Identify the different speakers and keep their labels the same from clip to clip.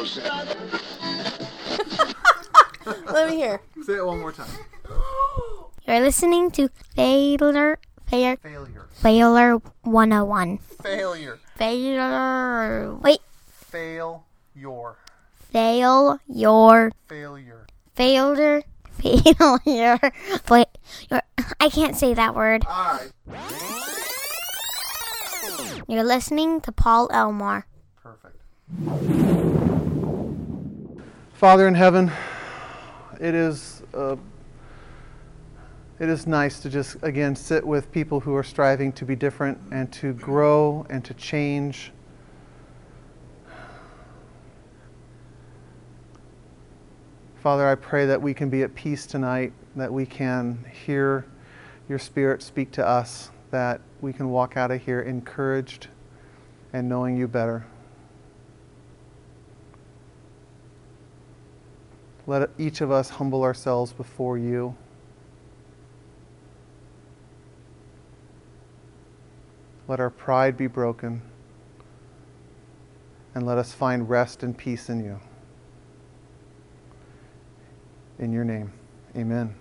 Speaker 1: Let me hear.
Speaker 2: Say it one more time.
Speaker 3: You're listening to Failure Failure
Speaker 2: Failure.
Speaker 3: Failure 101.
Speaker 2: Failure.
Speaker 3: Failure. Wait.
Speaker 2: Fail your.
Speaker 3: Fail your
Speaker 2: Failure.
Speaker 3: failure. Failure. Wait. You're, I can't say that word.
Speaker 2: All right.
Speaker 3: You're listening to Paul Elmore.
Speaker 2: Perfect. Father in heaven, it is uh, it is nice to just again sit with people who are striving to be different and to grow and to change. Father, I pray that we can be at peace tonight, that we can hear your Spirit speak to us, that we can walk out of here encouraged and knowing you better. Let each of us humble ourselves before you. Let our pride be broken. And let us find rest and peace in you. In your name, amen.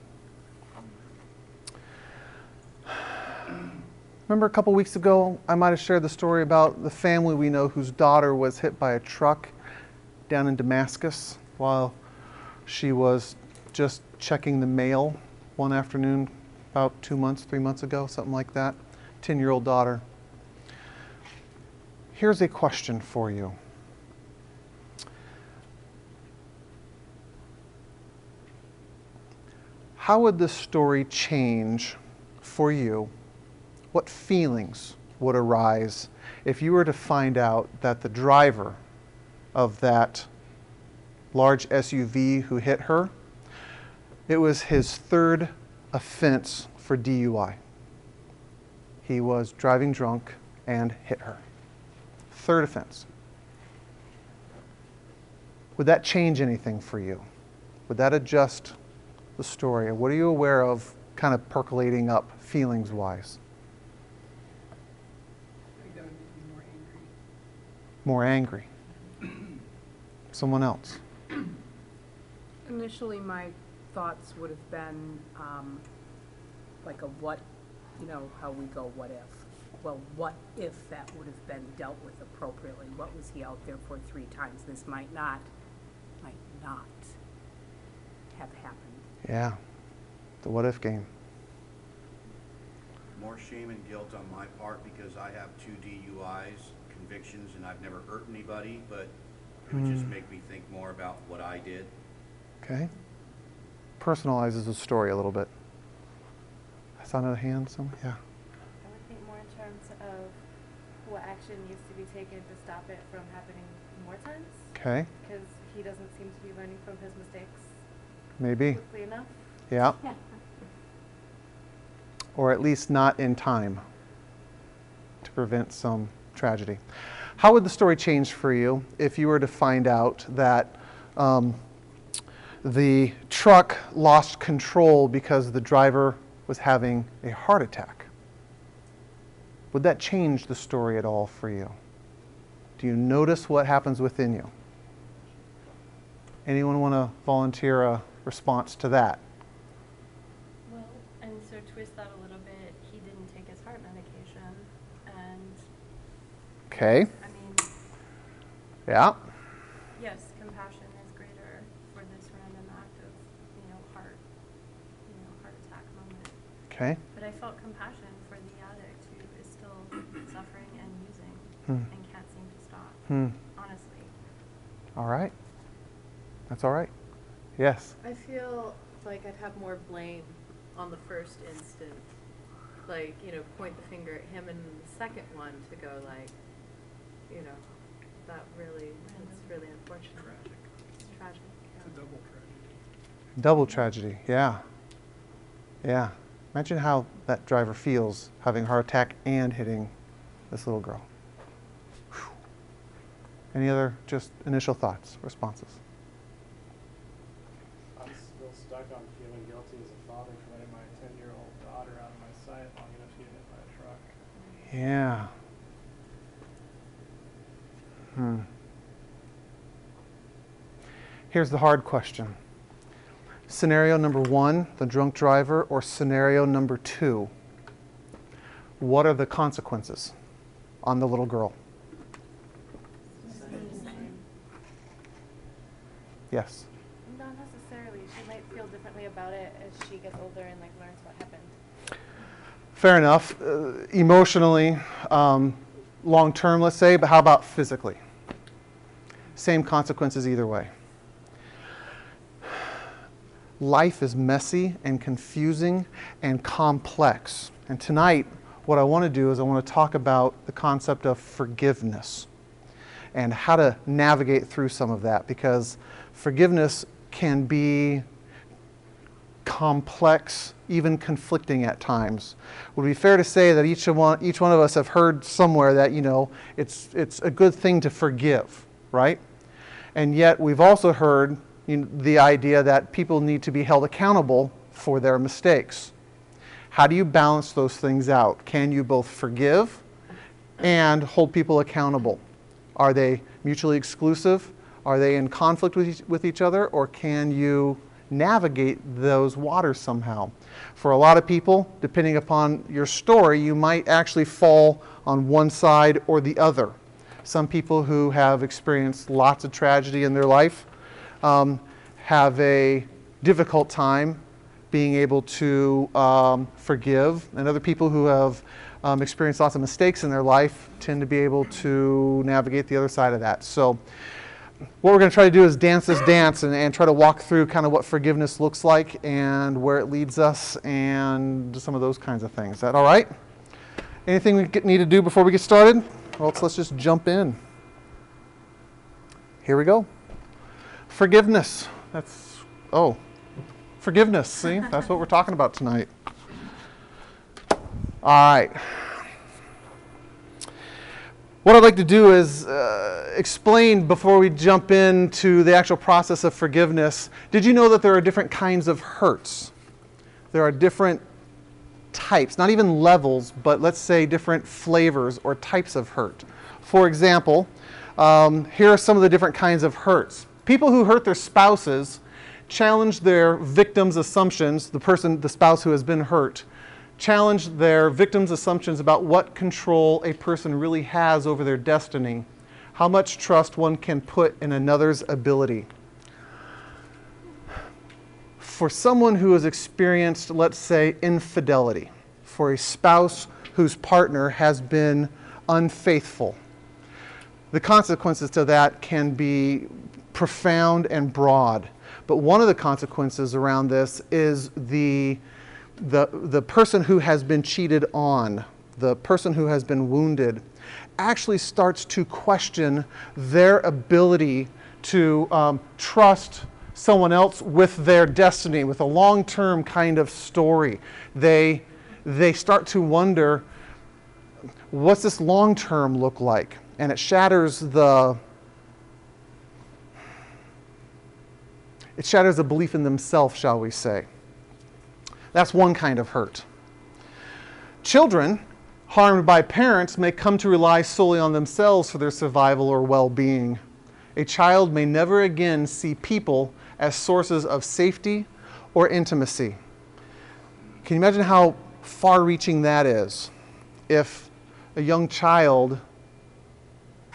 Speaker 2: Remember a couple weeks ago, I might have shared the story about the family we know whose daughter was hit by a truck down in Damascus while she was just checking the mail one afternoon about two months, three months ago, something like that. 10 year old daughter. Here's a question for you. How would this story change for you? What feelings would arise if you were to find out that the driver of that large SUV who hit her, it was his third offense for DUI. He was driving drunk and hit her. Third offense. Would that change anything for you? Would that adjust the story? What are you aware of kind of percolating up feelings wise? More angry. Someone else.
Speaker 4: Initially, my thoughts would have been um, like a what, you know, how we go, what if? Well, what if that would have been dealt with appropriately? What was he out there for three times? This might not, might not have happened.
Speaker 2: Yeah. The what if game.
Speaker 5: More shame and guilt on my part because I have two DUIs convictions and I've never hurt anybody, but it would just hmm. make me think more about what I did.
Speaker 2: Okay. Personalizes the story a little bit. I saw another hand somewhere. Yeah.
Speaker 6: I would think more in terms of what action needs to be taken to stop it from happening more times.
Speaker 2: Okay.
Speaker 6: Because he doesn't seem to be learning from his mistakes
Speaker 2: Maybe.
Speaker 6: quickly enough.
Speaker 2: Yeah. Or at least not in time to prevent some tragedy. How would the story change for you if you were to find out that um, the truck lost control because the driver was having a heart attack? Would that change the story at all for you? Do you notice what happens within you? Anyone want to volunteer a response to that?
Speaker 7: Well, and so twist that a little bit, he didn't take his heart medication, and,
Speaker 2: Okay.
Speaker 7: I mean,
Speaker 2: Yeah.
Speaker 7: yes, compassion is greater for this random act of, you know, heart, you know, heart attack moment.
Speaker 2: Okay.
Speaker 7: But I felt compassion for the addict who is still suffering and using
Speaker 2: Hmm.
Speaker 7: and can't seem to stop,
Speaker 2: Hmm.
Speaker 7: honestly.
Speaker 2: All right. That's all right. Yes.
Speaker 1: I feel like I'd have more blame on the first instant. Like, you know, point the finger at him, and the second one to go, like, you know, that really, it's really unfortunate.
Speaker 5: Tragic.
Speaker 1: It's tragic. yeah.
Speaker 2: Double tragedy. Yeah. Yeah. Imagine how that driver feels having a heart attack and hitting this little girl. Whew. Any other just initial thoughts, responses?
Speaker 8: I'm still stuck on feeling guilty as a father for letting my 10 year old daughter out of my sight long enough to get hit by a truck.
Speaker 2: Yeah. Hmm. Here's the hard question Scenario number one, the drunk driver, or scenario number two? What are the consequences on the little girl? Yes.
Speaker 6: Not necessarily. She might feel differently about it as she gets older and like learns what happened.
Speaker 2: Fair enough. Uh, emotionally, um, long term, let's say, but how about physically? Same consequences either way. Life is messy and confusing and complex. And tonight, what I want to do is I want to talk about the concept of forgiveness and how to navigate through some of that because forgiveness can be complex, even conflicting at times. Would it be fair to say that each one, each one of us have heard somewhere that, you know, it's, it's a good thing to forgive, right? And yet we've also heard you know, the idea that people need to be held accountable for their mistakes. How do you balance those things out? Can you both forgive and hold people accountable? Are they mutually exclusive? Are they in conflict with each, with each other? Or can you navigate those waters somehow? For a lot of people, depending upon your story, you might actually fall on one side or the other. Some people who have experienced lots of tragedy in their life um, have a difficult time being able to um, forgive, and other people who have um, experienced lots of mistakes in their life tend to be able to navigate the other side of that. So, what we're going to try to do is dance this dance and, and try to walk through kind of what forgiveness looks like and where it leads us and some of those kinds of things. Is that all right? Anything we need to do before we get started? Or else let's just jump in. Here we go. Forgiveness. That's, oh, forgiveness. See, that's what we're talking about tonight. All right. What I'd like to do is uh, explain before we jump into the actual process of forgiveness. Did you know that there are different kinds of hurts? There are different types, not even levels, but let's say different flavors or types of hurt. For example, um, here are some of the different kinds of hurts. People who hurt their spouses challenge their victim's assumptions, the person, the spouse who has been hurt, challenge their victim's assumptions about what control a person really has over their destiny, how much trust one can put in another's ability. For someone who has experienced, let's say, infidelity, for a spouse whose partner has been unfaithful, the consequences to that can be profound and broad. But one of the consequences around this is the the, the person who has been cheated on, the person who has been wounded, actually starts to question their ability to um, trust someone else with their destiny, with a long term kind of story. They, they start to wonder what's this long term look like? And it shatters the. It shatters the belief in themselves, shall we say. That's one kind of hurt. Children harmed by parents may come to rely solely on themselves for their survival or well being. A child may never again see people as sources of safety or intimacy. Can you imagine how far reaching that is? If a young child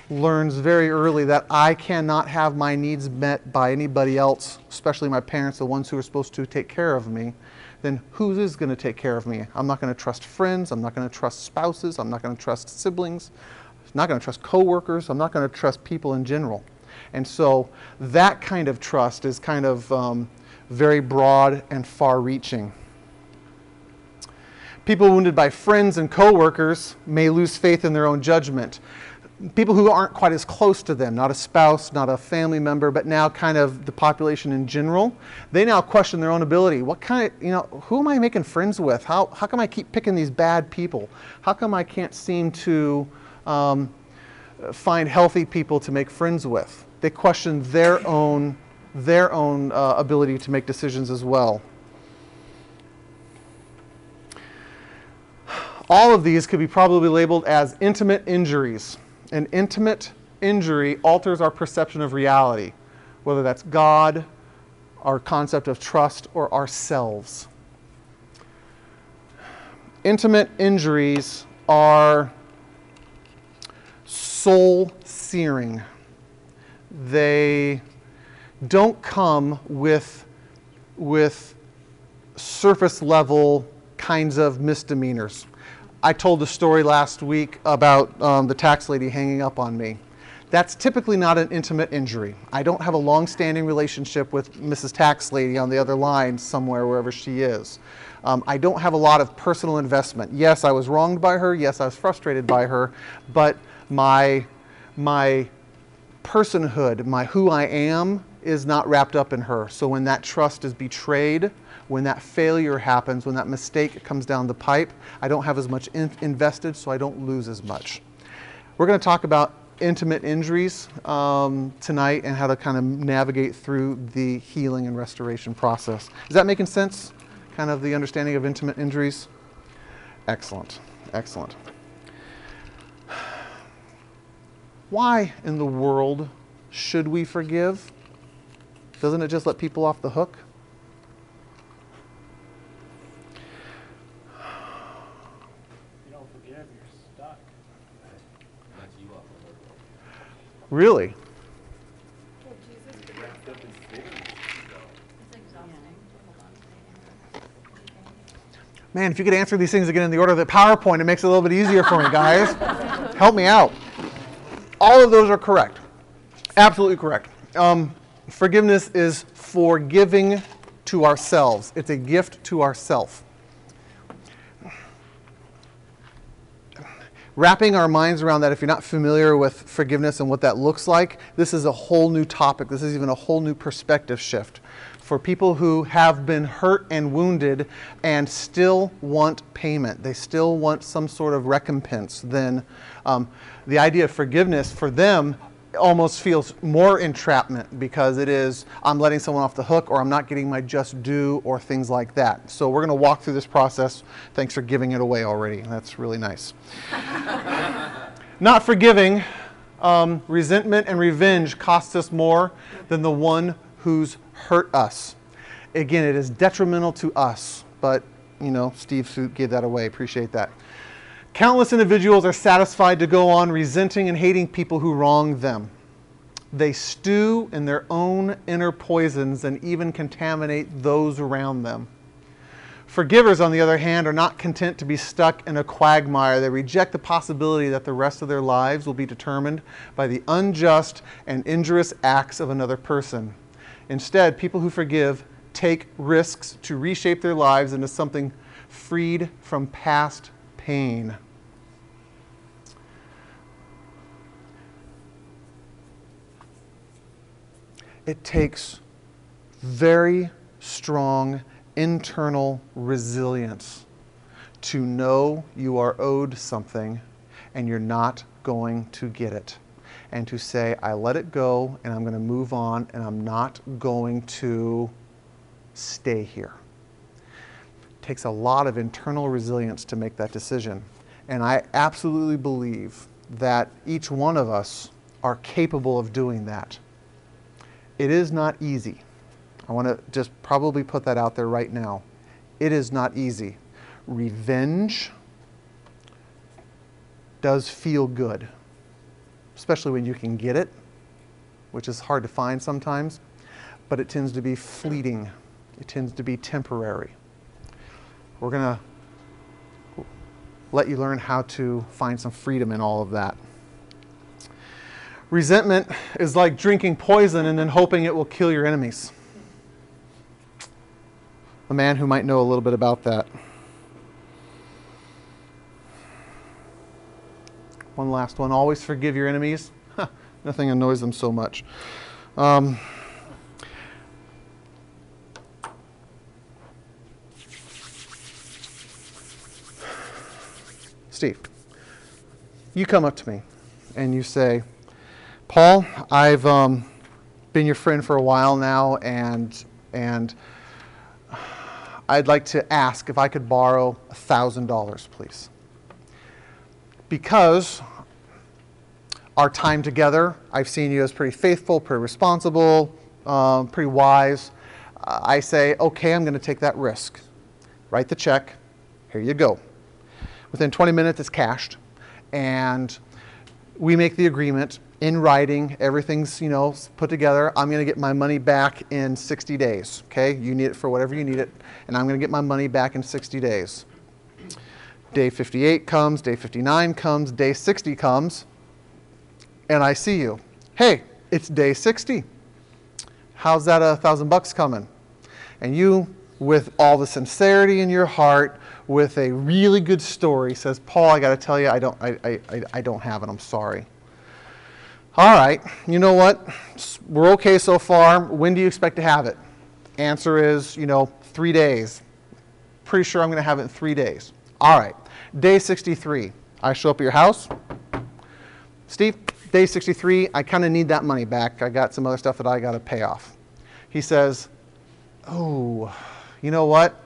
Speaker 2: learns very early that I cannot have my needs met by anybody else, especially my parents, the ones who are supposed to take care of me, then who is going to take care of me? I'm not going to trust friends. I'm not going to trust spouses. I'm not going to trust siblings. I'm not going to trust coworkers. I'm not going to trust people in general. And so that kind of trust is kind of um, very broad and far reaching. People wounded by friends and coworkers may lose faith in their own judgment people who aren't quite as close to them, not a spouse, not a family member, but now kind of the population in general, they now question their own ability. What kind of, you know, who am I making friends with? How, how come I keep picking these bad people? How come I can't seem to um, find healthy people to make friends with? They question their own, their own uh, ability to make decisions as well. All of these could be probably labeled as intimate injuries an intimate injury alters our perception of reality. whether that's God, our concept of trust, or ourselves. Intimate injuries are soul searing. They don't come with, with surface level kinds of misdemeanors. I told the story last week about um, the tax lady hanging up on me. That's typically not an intimate injury. I don't have a long standing relationship with Mrs. Tax Lady on the other line somewhere, wherever she is. Um, I don't have a lot of personal investment. Yes, I was wronged by her. Yes, I was frustrated by her. But my, my personhood, my who I am, is not wrapped up in her. So when that trust is betrayed, when that failure happens, when that mistake comes down the pipe, I don't have as much in- invested, so I don't lose as much. We're going to talk about intimate injuries um, tonight and how to kind of navigate through the healing and restoration process. Is that making sense? Kind of the understanding of intimate injuries? Excellent, excellent. Why in the world should we forgive? Doesn't it just let people off the hook?
Speaker 8: You don't forgive, you're stuck.
Speaker 5: That's you up.
Speaker 2: Really?
Speaker 7: It's exhausting.
Speaker 2: Man, if you could answer these things again in the order of the PowerPoint, it makes it a little bit easier for me, guys. Help me out. All of those are correct. Absolutely correct. Um, forgiveness is forgiving to ourselves, it's a gift to ourself. Wrapping our minds around that, if you're not familiar with forgiveness and what that looks like, this is a whole new topic. This is even a whole new perspective shift for people who have been hurt and wounded and still want payment. They still want some sort of recompense. Then um, the idea of forgiveness for them almost feels more entrapment because it is I'm letting someone off the hook or I'm not getting my just due or things like that. So we're going to walk through this process. Thanks for giving it away already. That's really nice. not forgiving, um, resentment and revenge costs us more than the one who's hurt us. Again, it is detrimental to us, but you know, Steve gave that away. Appreciate that. Countless individuals are satisfied to go on resenting and hating people who wrong them. They stew in their own inner poisons and even contaminate those around them. Forgivers, on the other hand, are not content to be stuck in a quagmire. They reject the possibility that the rest of their lives will be determined by the unjust and injurious acts of another person. Instead, people who forgive take risks to reshape their lives into something freed from past pain. It takes very strong internal resilience to know you are owed something and you're not going to get it. And to say, I let it go and I'm going to move on and I'm not going to stay here. It takes a lot of internal resilience to make that decision. And I absolutely believe that each one of us are capable of doing that. It is not easy. I want to just probably put that out there right now. It is not easy. Revenge does feel good, especially when you can get it, which is hard to find sometimes, but it tends to be fleeting, it tends to be temporary. We're going to let you learn how to find some freedom in all of that. Resentment is like drinking poison and then hoping it will kill your enemies. A man who might know a little bit about that. One last one. Always forgive your enemies. Nothing annoys them so much. Um, Steve, you come up to me and you say, Paul, I've um, been your friend for a while now, and and I'd like to ask if I could borrow thousand dollars, please, because our time together, I've seen you as pretty faithful, pretty responsible, um, pretty wise. I say, okay, I'm going to take that risk. Write the check. Here you go. Within 20 minutes, it's cashed, and we make the agreement in writing. Everything's you know put together. I'm going to get my money back in 60 days. Okay, you need it for whatever you need it, and I'm going to get my money back in 60 days. Day 58 comes, day 59 comes, day 60 comes, and I see you. Hey, it's day 60. How's that a thousand bucks coming? And you, with all the sincerity in your heart, with a really good story, says, Paul, I got to tell you, I don't, I, I, I- I don't have it. I'm sorry. All right, you know what? We're okay so far. When do you expect to have it? Answer is, you know, three days. Pretty sure I'm going to have it in three days. All right, day 63. I show up at your house. Steve, day 63, I kind of need that money back. I got some other stuff that I got to pay off. He says, Oh, you know what?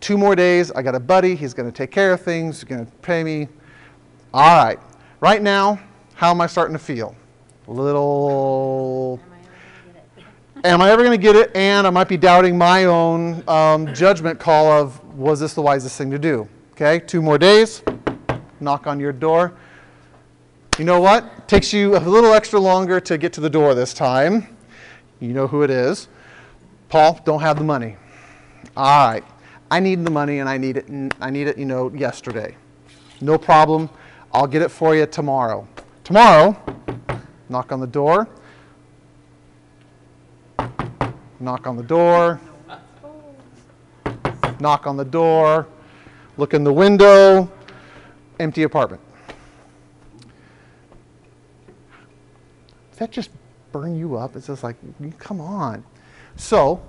Speaker 2: Two more days. I got a buddy. He's going to take care of things. He's going to pay me. All right. Right now, how am I starting to feel? A little. Am I ever going to get it? And I might be doubting my own um, judgment call of was this the wisest thing to do? Okay, two more days. Knock on your door. You know what? Takes you a little extra longer to get to the door this time. You know who it is. Paul, don't have the money. All right. I need the money and I need it I need it, you know, yesterday. No problem. I'll get it for you tomorrow. Tomorrow, knock on the door. Knock on the door. Knock on the door. Look in the window. Empty apartment. Does that just burn you up? It's just like, come on. So,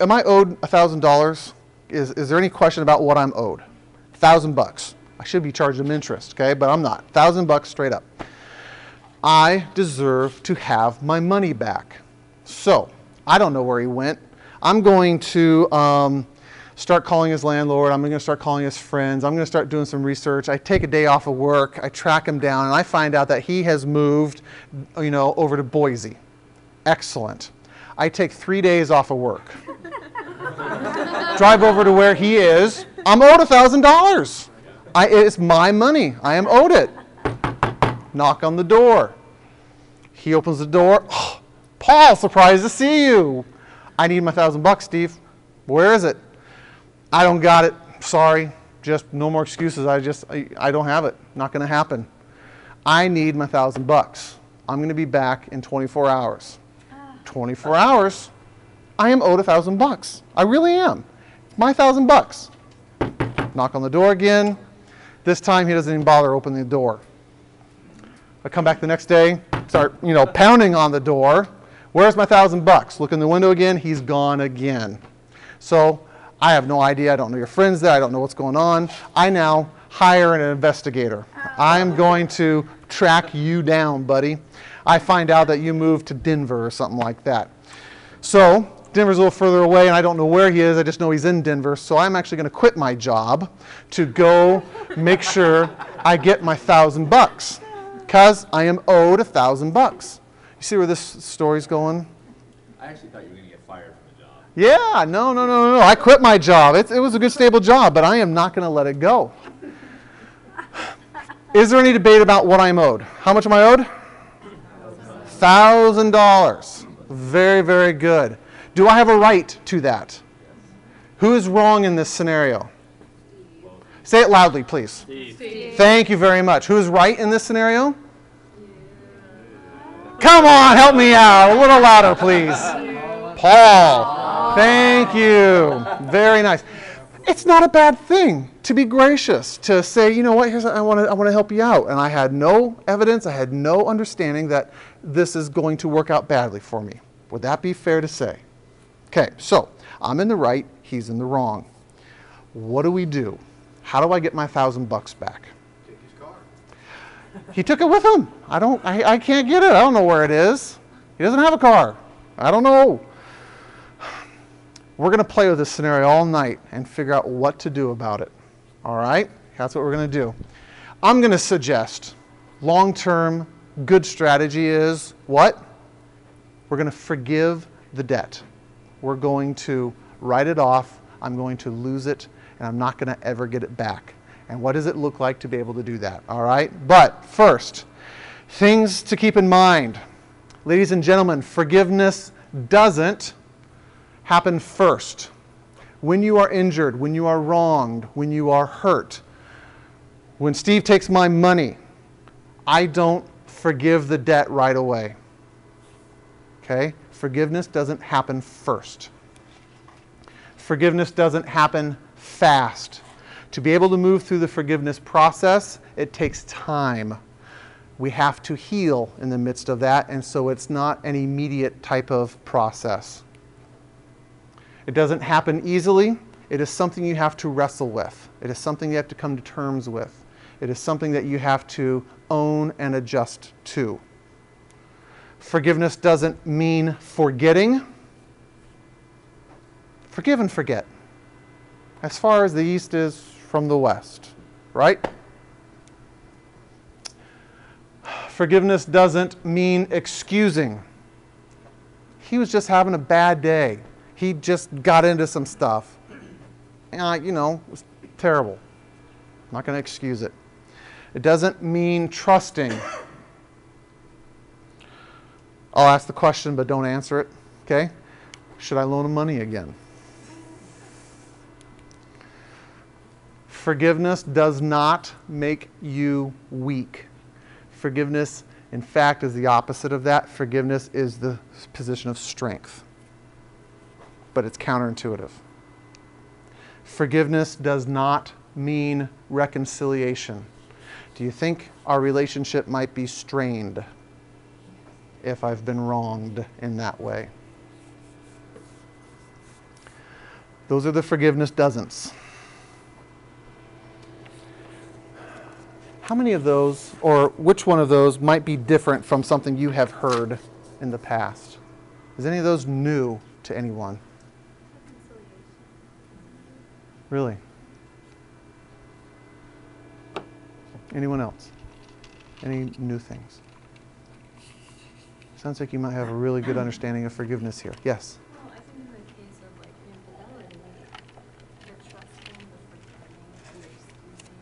Speaker 2: am I owed $1,000? Is, is there any question about what I'm owed? thousand bucks. I should be charged them interest, okay? But I'm not. Thousand bucks straight up. I deserve to have my money back. So I don't know where he went. I'm going to um, start calling his landlord. I'm going to start calling his friends. I'm going to start doing some research. I take a day off of work. I track him down, and I find out that he has moved, you know, over to Boise. Excellent. I take three days off of work. Drive over to where he is. I'm owed $1,000. I, it's my money. I am owed it. Knock on the door. He opens the door. Oh, Paul, surprised to see you. I need my thousand bucks, Steve. Where is it? I don't got it. Sorry. Just no more excuses. I just, I, I don't have it. Not going to happen. I need my thousand bucks. I'm going to be back in 24 hours. Ah. 24 hours. I am owed a thousand bucks. I really am. My thousand bucks. Knock on the door again. This time he doesn't even bother opening the door. I come back the next day, start, you know, pounding on the door. Where's my thousand bucks? Look in the window again. He's gone again. So I have no idea. I don't know your friends there. I don't know what's going on. I now hire an investigator. I am going to track you down, buddy. I find out that you moved to Denver or something like that. So Denver's a little further away, and I don't know where he is. I just know he's in Denver. So I'm actually going to quit my job to go make sure I get my thousand bucks because I am owed a thousand bucks. You see where this story's going?
Speaker 9: I actually thought you were going to get fired from the job.
Speaker 2: Yeah, no, no, no, no, no. I quit my job. It, it was a good, stable job, but I am not going to let it go. Is there any debate about what I'm owed? How much am I owed? Thousand dollars. Very, very good. Do I have a right to that? Who is wrong in this scenario? Say it loudly, please. Thank you very much. Who is right in this scenario? Come on, help me out. A little louder, please. Paul. Thank you. Very nice. It's not a bad thing to be gracious, to say, you know what, here's I want to I want to help you out. And I had no evidence, I had no understanding that this is going to work out badly for me. Would that be fair to say? Okay, so I'm in the right, he's in the wrong. What do we do? How do I get my thousand bucks back?
Speaker 5: Take his car.
Speaker 2: He took it with him. I don't. I, I can't get it. I don't know where it is. He doesn't have a car. I don't know. We're going to play with this scenario all night and figure out what to do about it. All right? That's what we're going to do. I'm going to suggest long-term good strategy is what? We're going to forgive the debt. We're going to write it off. I'm going to lose it, and I'm not going to ever get it back. And what does it look like to be able to do that? All right? But first, things to keep in mind. Ladies and gentlemen, forgiveness doesn't happen first. When you are injured, when you are wronged, when you are hurt, when Steve takes my money, I don't forgive the debt right away. Okay? Forgiveness doesn't happen first. Forgiveness doesn't happen fast. To be able to move through the forgiveness process, it takes time. We have to heal in the midst of that, and so it's not an immediate type of process. It doesn't happen easily. It is something you have to wrestle with. It is something you have to come to terms with. It is something that you have to own and adjust to. Forgiveness doesn't mean forgetting. Forgive and forget. As far as the east is from the west, right? Forgiveness doesn't mean excusing. He was just having a bad day. He just got into some stuff. Uh, you know, it was terrible. I'm not going to excuse it. It doesn't mean trusting. I'll ask the question, but don't answer it. Okay? Should I loan him money again? Forgiveness does not make you weak. Forgiveness, in fact, is the opposite of that. Forgiveness is the position of strength, but it's counterintuitive. Forgiveness does not mean reconciliation. Do you think our relationship might be strained if I've been wronged in that way? Those are the forgiveness doesn'ts. How many of those, or which one of those, might be different from something you have heard in the past? Is any of those new to anyone? Really? Anyone else? Any new things? Sounds like you might have a really good understanding of forgiveness here. Yes?
Speaker 7: Well, I think in the case of like infidelity, the trusting, the forgiving, the excusing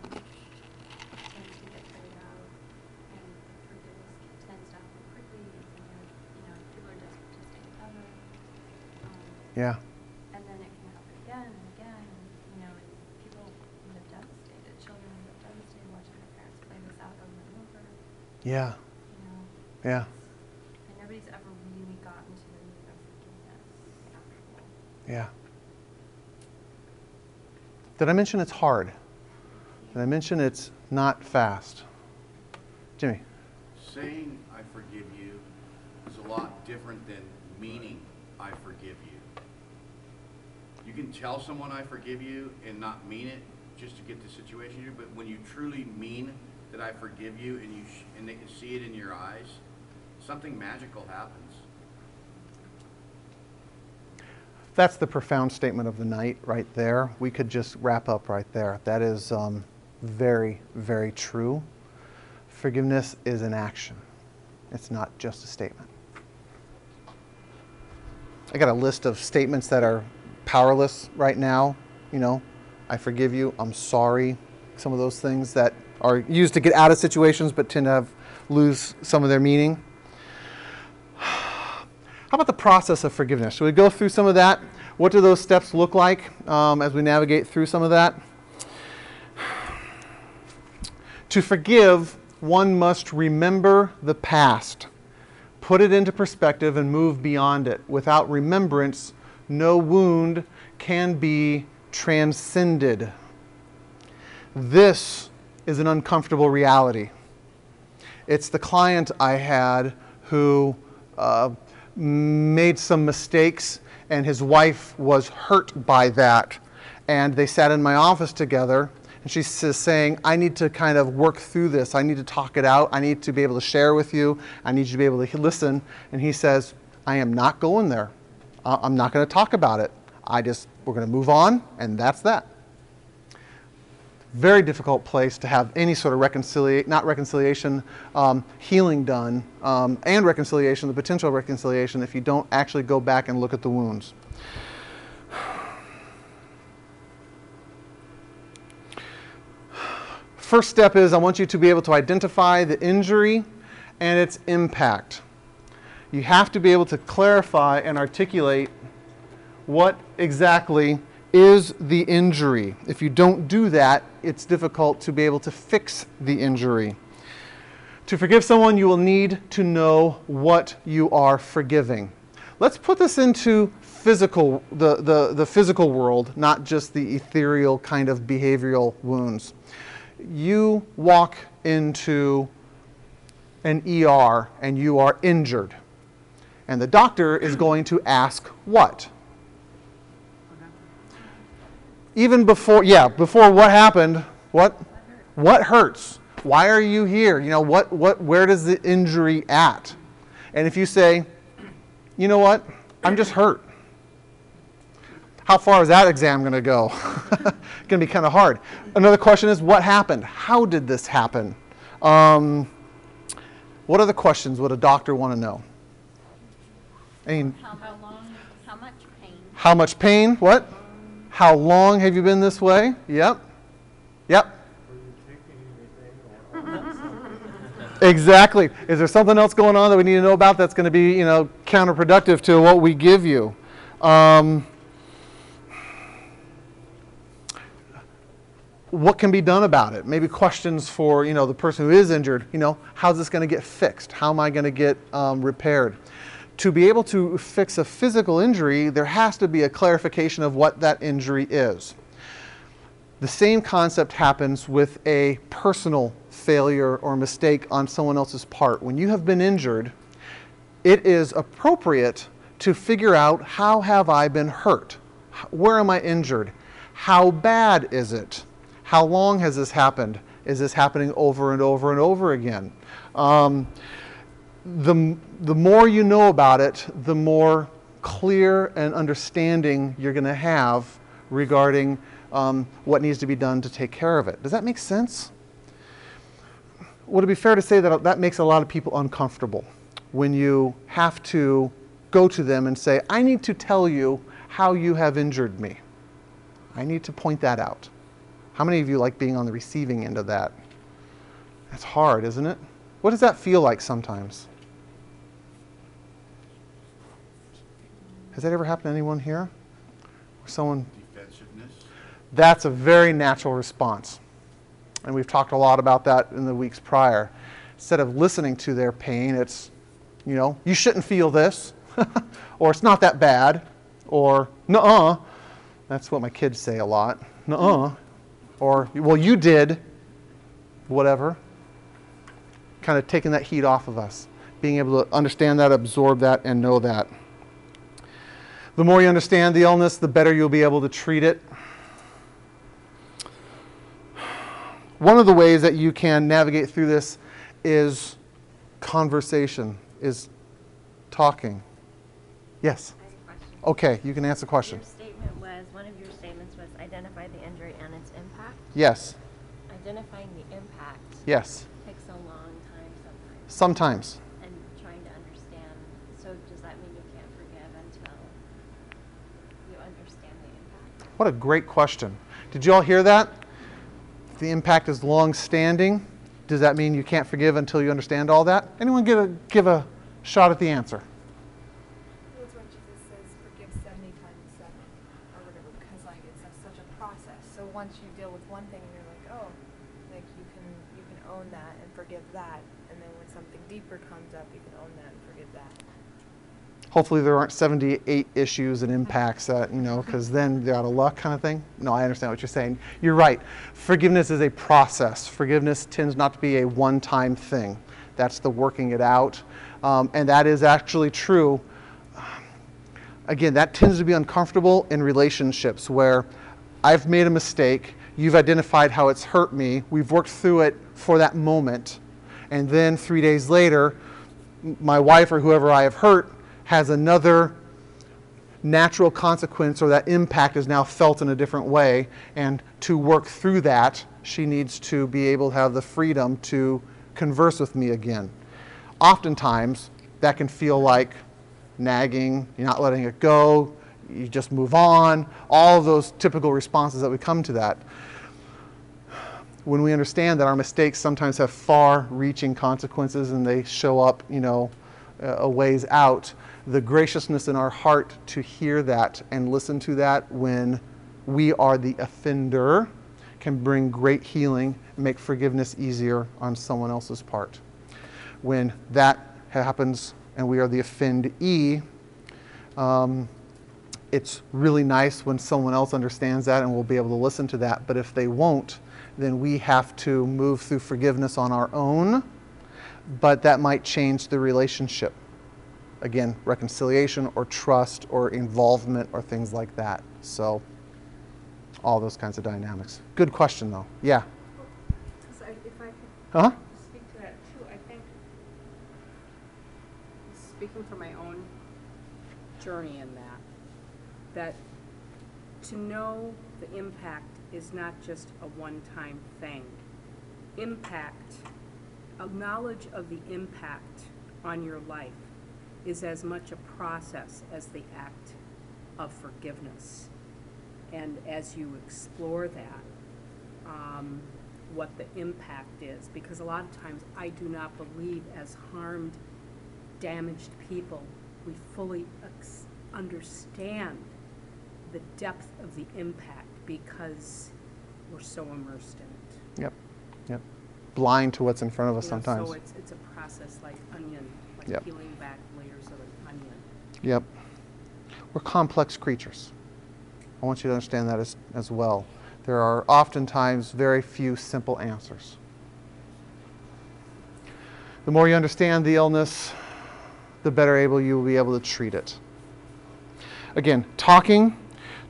Speaker 7: tend to get carried out, and forgiveness tends to happen quickly, and you're, know, people are desperate to stay together. Um,
Speaker 2: Yeah.
Speaker 7: and then it can happen again and again, and, you know, and people end up devastated, children end up devastated watching their parents play this out over and over,
Speaker 2: Yeah.
Speaker 7: you know.
Speaker 2: Yeah.
Speaker 7: And nobody's ever really gotten to the root of forgiveness, actual.
Speaker 2: Yeah. Did I mention it's hard? Did I mention it's not fast? Jimmy?
Speaker 5: Saying I forgive you is a lot different than meaning I forgive you. You can tell someone I forgive you and not mean it just to get the situation here, but when you truly mean that I forgive you and you and they can see it in your eyes, something magical happens.
Speaker 2: That's the profound statement of the night right there. We could just wrap up right there. That is um, very, very true. Forgiveness is an action, it's not just a statement. I got a list of statements that are powerless right now. You know, I forgive you, I'm sorry. Some of those things that are used to get out of situations but tend to have, lose some of their meaning. How about the process of forgiveness? Should we go through some of that? What do those steps look like um, as we navigate through some of that? To forgive, one must remember the past, put it into perspective, and move beyond it. Without remembrance, no wound can be transcended. This is an uncomfortable reality. It's the client I had who uh, made some mistakes, and his wife was hurt by that. And they sat in my office together, and she says, saying, I need to kind of work through this. I need to talk it out. I need to be able to share with you. I need you to be able to listen. And he says, I am not going there. I'm not going to talk about it. I just, we're going to move on, and that's that. Very difficult place to have any sort of reconciliation, not reconciliation, um, healing done, um, and reconciliation, the potential reconciliation, if you don't actually go back and look at the wounds. First step is I want you to be able to identify the injury and its impact. You have to be able to clarify and articulate what exactly is the injury. If you don't do that, it's difficult to be able to fix the injury. To forgive someone, you will need to know what you are forgiving. Let's put this into physical, the, the, the physical world, not just the ethereal kind of behavioral wounds. You walk into an ER and you are injured. And the doctor is going to ask what? Even before, yeah, before what happened, what? What hurts? Why are you here? You know, what, what, where does the injury at? And if you say, you know what, I'm just hurt. How far is that exam going to go? It's going to be kind of hard. Another question is, what happened? How did this happen? Um, what other questions would a doctor want to know? I mean,
Speaker 7: How, how long, how much pain?
Speaker 2: how much pain? What? How long have you been this way? Yep. Yep. Exactly. Is there something else going on that we need to know about that's going to be, you know, counterproductive to what we give you? Um, what can be done about it? Maybe questions for, you know, the person who is injured. You know, how's this going to get fixed? How am I going to get um, repaired? To be able to fix a physical injury, there has to be a clarification of what that injury is. The same concept happens with a personal failure or mistake on someone else's part. When you have been injured, it is appropriate to figure out how have I been hurt? Where am I injured? How bad is it? How long has this happened? Is this happening over and over and over again? Um, the, the more you know about it, the more clear and understanding you're going to have regarding um, what needs to be done to take care of it. Does that make sense? Would it be fair to say that that makes a lot of people uncomfortable when you have to go to them and say, I need to tell you how you have injured me? I need to point that out. How many of you like being on the receiving end of that? That's hard, isn't it? What does that feel like sometimes? Has that ever happened to anyone here? Someone
Speaker 5: Defensiveness.
Speaker 2: that's a very natural response. And we've talked a lot about that in the weeks prior. Instead of listening to their pain, it's, you know, you shouldn't feel this, or it's not that bad, or nuh uh. That's what my kids say a lot. Nuh uh. Or, well, you did, whatever. Kind of taking that heat off of us. Being able to understand that, absorb that, and know that. The more you understand the illness, the better you'll be able to treat it. One of the ways that you can navigate through this is conversation, is talking. Yes.
Speaker 10: I have a.
Speaker 2: Okay, you can answer the question.
Speaker 10: Your statement was, one of your statements was identify the injury and its impact.
Speaker 2: Yes.
Speaker 10: Identifying the impact
Speaker 2: Yes.
Speaker 10: takes a long time sometimes.
Speaker 2: Sometimes.
Speaker 10: And trying to understand, so does that mean you can't forgive until you understand the impact?
Speaker 2: What a great question. Did you all hear that? The impact is long standing. Does that mean you can't forgive until you understand all that? Anyone give a, give a shot at the answer?
Speaker 6: That's why Jesus says forgive seventy times seven, or whatever, because like it's a- such a process. So once you deal with one thing, you're like, oh, like you can you can own that and forgive that, and then when something deeper comes up, you can own that and forgive that.
Speaker 2: Hopefully there aren't 78 issues and impacts that, you know, because then they're out of luck kind of thing. No, I understand what you're saying. You're right. Forgiveness is a process. Forgiveness tends not to be a one time thing. That's the working it out. Um, and that is actually true. Again, that tends to be uncomfortable in relationships where I've made a mistake, you've identified how it's hurt me, we've worked through it for that moment, and then three days later, my wife or whoever I have hurt has another natural consequence or that impact is now felt in a different way. And to work through that, she needs to be able to have the freedom to converse with me again. Oftentimes, that can feel like nagging, you're not letting it go, you just move on, all of those typical responses that we come to that. When we understand that our mistakes sometimes have far reaching consequences and they show up, you know, uh, a ways out, the graciousness in our heart to hear that and listen to that when we are the offender can bring great healing, make forgiveness easier on someone else's part. When that happens and we are the offendee, um, it's really nice when someone else understands that and will be able to listen to that. But if they won't, then we have to move through forgiveness on our own, but that might change the relationship. Again, reconciliation or trust or involvement or things like that. So, all those kinds of dynamics. Good question, though. Yeah.
Speaker 4: So if I could
Speaker 2: Huh?
Speaker 4: speak to that too, I think, speaking from my own journey in that, that to know the impact is not just a one-time thing. Impact, a knowledge of the impact on your life is as much a process as the act of forgiveness. And as you explore that, um, what the impact is, because a lot of times I do not believe as harmed, damaged people, we fully ex- understand the depth of the impact because we're so immersed in it.
Speaker 2: Yep. Yep. Blind to what's in front of us
Speaker 4: You know,
Speaker 2: sometimes.
Speaker 4: So it's, it's a process like onion, like
Speaker 2: Yep.
Speaker 4: peeling back layers of an onion.
Speaker 2: Yep. We're complex creatures. I want you to understand that as, as well. There are oftentimes very few simple answers. The more you understand the illness, the better able you will be able to treat it. Again, talking,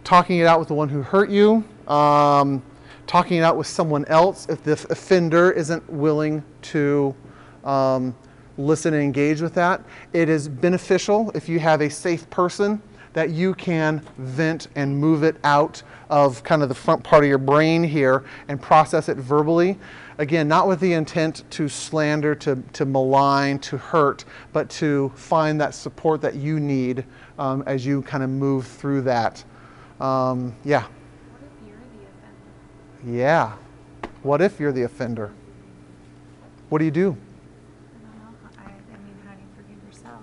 Speaker 2: talking it out with the one who hurt you, um, talking it out with someone else if the offender isn't willing to um, listen and engage with that. It is beneficial if you have a safe person that you can vent and move it out of kind of the front part of your brain here and process it verbally. Again, not with the intent to slander, to, to malign, to hurt, but to find that support that you need um, as you kind of move through that. Um, yeah.
Speaker 7: What if you're the offender?
Speaker 2: Yeah. What if you're the offender? What do you do?
Speaker 7: I don't know. how- I, I mean, how do you forgive yourself?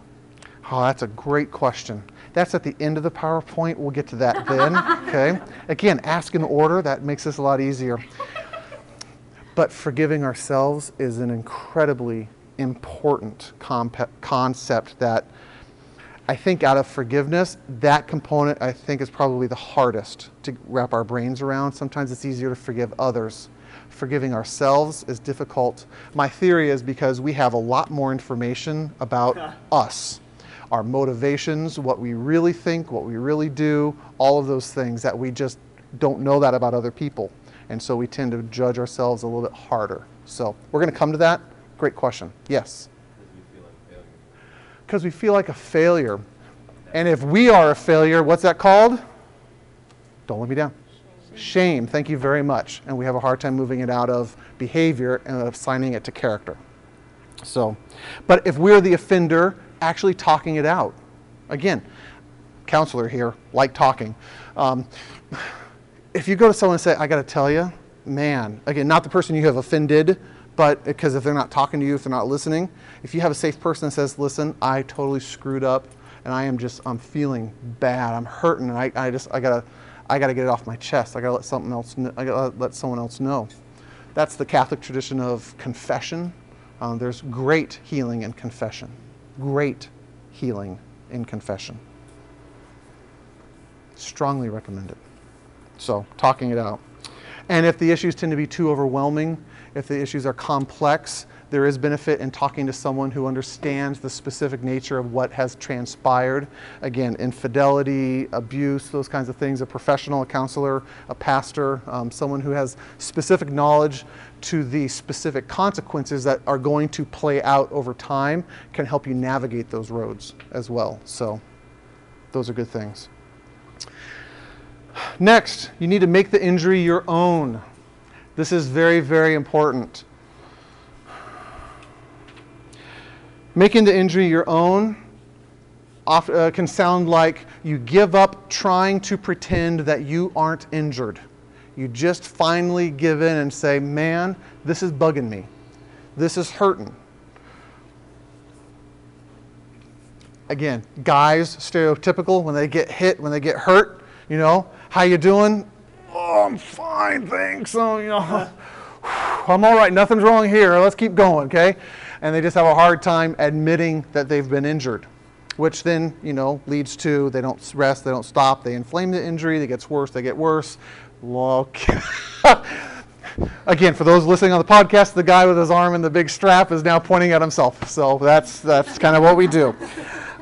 Speaker 2: Oh, that's a great question. That's at the end of the PowerPoint. We'll get to that then. okay. Again, ask in order. That makes this a lot easier. But forgiving ourselves is an incredibly important comp- concept that I think out of forgiveness, that component I think is probably the hardest to wrap our brains around. Sometimes it's easier to forgive others. Forgiving ourselves is difficult. My theory is because we have a lot more information about us, our motivations, what we really think, what we really do, all of those things that we just don't know that about other people. And so we tend to judge ourselves a little bit harder. So we're going to come to that. Great question. Yes
Speaker 9: Because we feel like
Speaker 2: a failure. And if we are a failure, what's that called? Don't let me down. Shame. Thank you very much. And we have a hard time moving it out of behavior and assigning it to character. So, but if we're the offender, actually talking it out. Again, counselor here, like talking. Um, if you go to someone and say, I got to tell you, man, again, not the person you have offended, but because if they're not talking to you, if they're not listening, if you have a safe person that says, listen, I totally screwed up and I am just, I'm feeling bad, I'm hurting, and I, I just, I gotta, I gotta get it off my chest. I gotta let something else, I gotta let someone else know. That's the Catholic tradition of confession. Um, there's great healing in confession. Great healing in confession. Strongly recommend it. So, talking it out. And if the issues tend to be too overwhelming, if the issues are complex, there is benefit in talking to someone who understands the specific nature of what has transpired. Again, infidelity, abuse, those kinds of things. A professional, a counselor, a pastor, um, someone who has specific knowledge to the specific consequences that are going to play out over time can help you navigate those roads as well. So, those are good things. Next, you need to make the injury your own. This is very, very important. Making the injury your own uh, can sound like you give up trying to pretend that you aren't injured. You just finally give in and say, Man, this is bugging me. This is hurting. Again, guys, stereotypical, when they get hit, when they get hurt, you know, how you doing? Oh, I'm fine, thanks. Oh, you know, I'm all right. Nothing's wrong here. Let's keep going, okay? And they just have a hard time admitting that they've been injured, which then, you know, leads to they don't rest, they don't stop, they inflame the injury, it gets worse, they get worse. Look. Again, for those listening on the podcast, the guy with his arm in the big strap is now pointing at himself. So that's that's kind of what we do.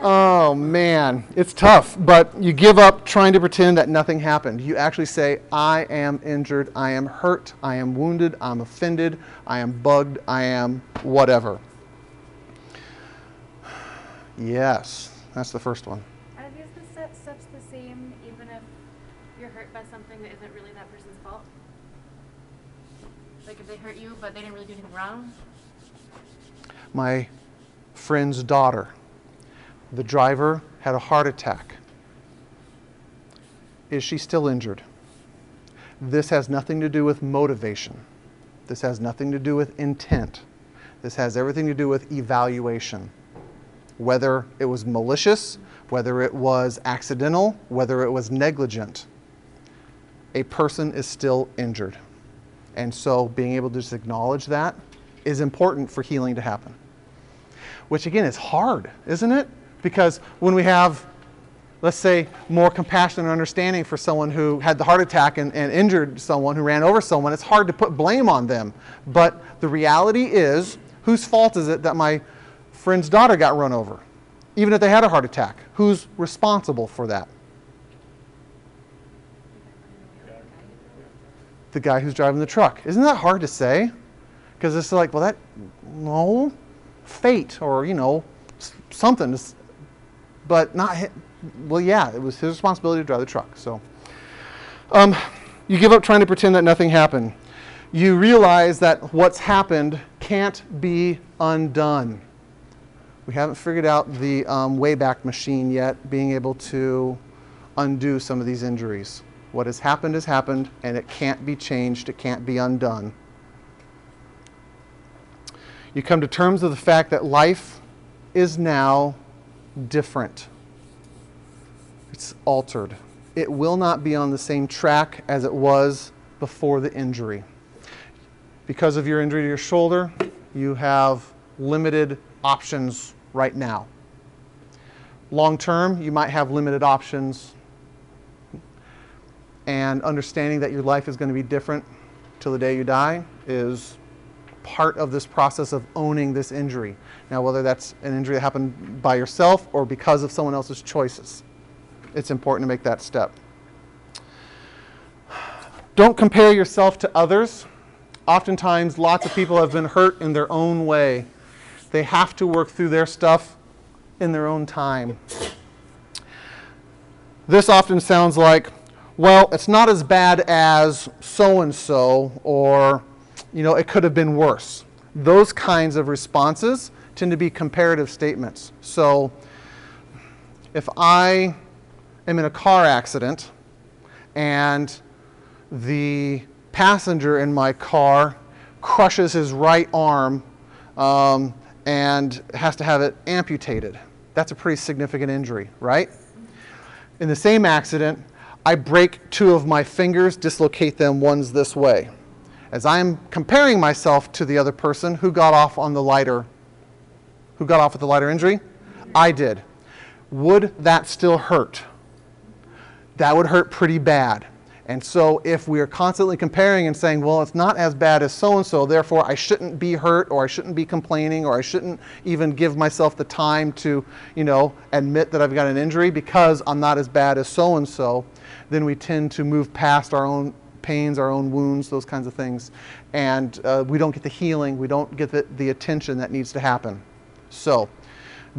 Speaker 2: Oh man, it's tough, but you give up trying to pretend that nothing happened. You actually say, I am injured, I am hurt, I am wounded, I'm offended, I am bugged, I am whatever. Yes, that's the first one.
Speaker 7: Are these the steps, steps the same even if you're hurt by something that isn't really that person's fault? Like if they hurt you but they didn't really do anything wrong?
Speaker 2: My friend's daughter, the driver had a heart attack. Is she still injured? This has nothing to do with motivation. This has nothing to do with intent. This has everything to do with evaluation. Whether it was malicious, whether it was accidental, whether it was negligent, a person is still injured. And so being able to just acknowledge that is important for healing to happen. Which again is hard, isn't it? Because when we have, let's say, more compassion and understanding for someone who had the heart attack and, and injured someone, who ran over someone, it's hard to put blame on them. But the reality is, whose fault is it that my friend's daughter got run over? Even if they had a heart attack, who's responsible for that? The guy who's driving the truck. Isn't that hard to say? Because it's like, well, that, no, fate or, you know, something. But not, well, yeah, it was his responsibility to drive the truck. So, um, you give up trying to pretend that nothing happened. You realize that what's happened can't be undone. We haven't figured out the um, Wayback Machine yet, being able to undo some of these injuries. What has happened has happened, and it can't be changed, it can't be undone. You come to terms with the fact that life is now different. It's altered. It will not be on the same track as it was before the injury. Because of your injury to your shoulder, you have limited options right now. Long term, you might have limited options, and understanding that your life is going to be different till the day you die is part of this process of owning this injury. Now, whether that's an injury that happened by yourself or because of someone else's choices, it's important to make that step. Don't compare yourself to others. Oftentimes, lots of people have been hurt in their own way. They have to work through their stuff in their own time. This often sounds like, well, it's not as bad as so and so, or, you know, it could have been worse. Those kinds of responses tend to be comparative statements. So, if I am in a car accident and the passenger in my car crushes his right arm um, and has to have it amputated, that's a pretty significant injury, right? In the same accident, I break two of my fingers, dislocate them, one's this way. As I'm comparing myself to the other person who got off on the lighter, who got off with the lighter injury, I did. Would that still hurt? That would hurt pretty bad. And so, if we are constantly comparing and saying, well, it's not as bad as so and so, therefore I shouldn't be hurt, or I shouldn't be complaining, or I shouldn't even give myself the time to, you know, admit that I've got an injury because I'm not as bad as so and so, then we tend to move past our own pains, our own wounds, those kinds of things. And uh, we don't get the healing, we don't get the, the attention that needs to happen. So,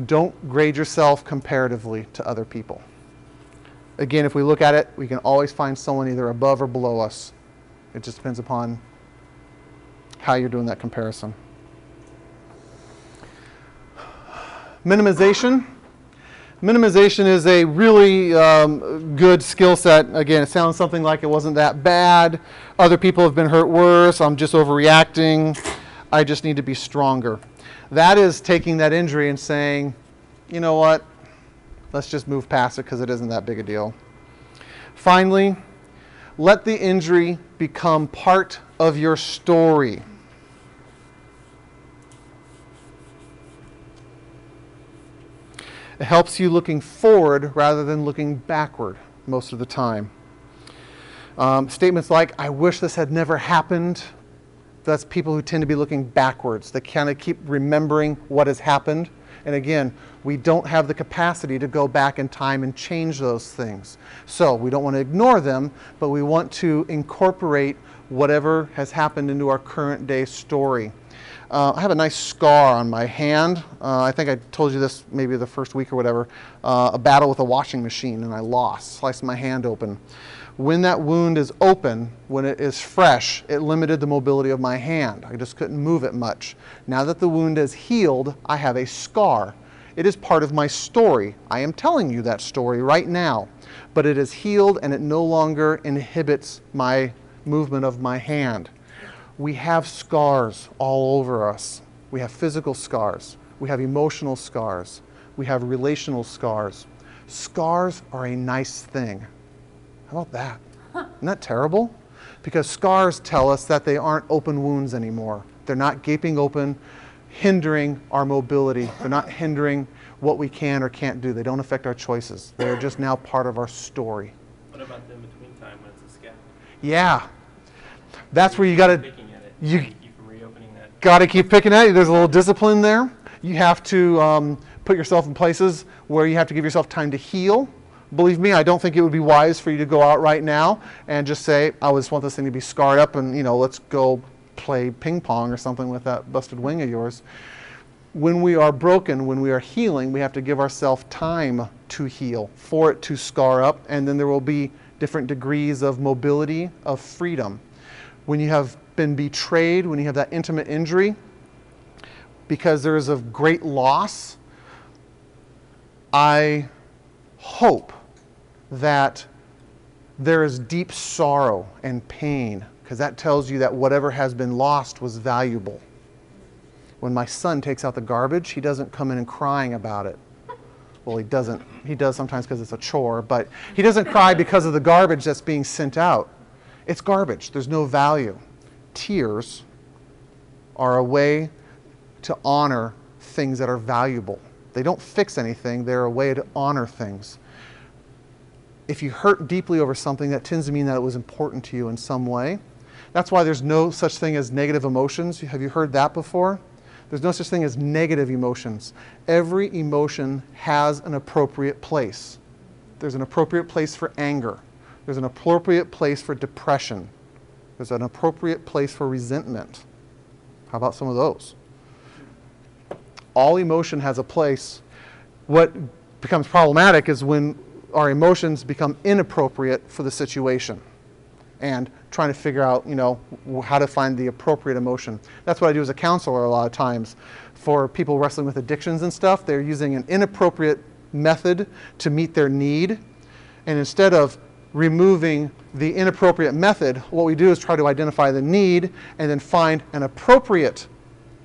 Speaker 2: don't grade yourself comparatively to other people. Again, if we look at it, we can always find someone either above or below us. It just depends upon how you're doing that comparison. Minimization. Minimization is a really um, good skill set. Again, it sounds something like it wasn't that bad. Other people have been hurt worse. I'm just overreacting. I just need to be stronger. That is taking that injury and saying, you know what? Let's just move past it because it isn't that big a deal. Finally, let the injury become part of your story. It helps you looking forward rather than looking backward most of the time. Um, statements like, I wish this had never happened. That's people who tend to be looking backwards. They kind of keep remembering what has happened. And again, we don't have the capacity to go back in time and change those things. So we don't want to ignore them, but we want to incorporate whatever has happened into our current day story. Uh, I have a nice scar on my hand. Uh, I think I told you this maybe the first week or whatever. Uh, a battle with a washing machine, and I lost, sliced my hand open. When that wound is open, when it is fresh, it limited the mobility of my hand. I just couldn't move it much. Now that the wound is healed, I have a scar. It is part of my story. I am telling you that story right now. But it is healed and it no longer inhibits my movement of my hand. We have scars all over us. We have physical scars. We have emotional scars. We have relational scars. Scars are a nice thing. How about that? Isn't that terrible? Because scars tell us that they aren't open wounds anymore. They're not gaping open, hindering our mobility. They're not hindering what we can or can't do. They don't affect our choices. They're just now part of our story.
Speaker 8: What about the in-between time when it's a scab?
Speaker 2: Yeah. That's where you got to
Speaker 8: Picking
Speaker 2: you-
Speaker 8: and keep reopening that.
Speaker 2: got to keep picking at it. There's a little discipline there. You have to um, put yourself in places where you have to give yourself time to heal. Believe me, I don't think it would be wise for you to go out right now and just say, I just want this thing to be scarred up and, you know, let's go play ping pong or something with that busted wing of yours. When we are broken, when we are healing, we have to give ourselves time to heal, for it to scar up, and then there will be different degrees of mobility, of freedom. When you have been betrayed, when you have that intimate injury, because there is a great loss, I hope that there is deep sorrow and pain, because that tells you that whatever has been lost was valuable. When my son takes out the garbage, he doesn't come in and crying about it. Well, he doesn't. He does sometimes because it's a chore, but he doesn't cry because of the garbage that's being sent out. It's garbage, there's no value. Tears are a way to honor things that are valuable. They don't fix anything, they're a way to honor things. If you hurt deeply over something, that tends to mean that it was important to you in some way. That's why there's no such thing as negative emotions. Have you heard that before? There's no such thing as negative emotions. Every emotion has an appropriate place. There's an appropriate place for anger. There's an appropriate place for depression. There's an appropriate place for resentment. How about some of those? All emotion has a place. What becomes problematic is when our emotions become inappropriate for the situation and trying to figure out, you know, how to find the appropriate emotion. That's what I do as a counselor a lot of times. For people wrestling with addictions and stuff, they're using an inappropriate method to meet their need. And instead of removing the inappropriate method, what we do is try to identify the need and then find an appropriate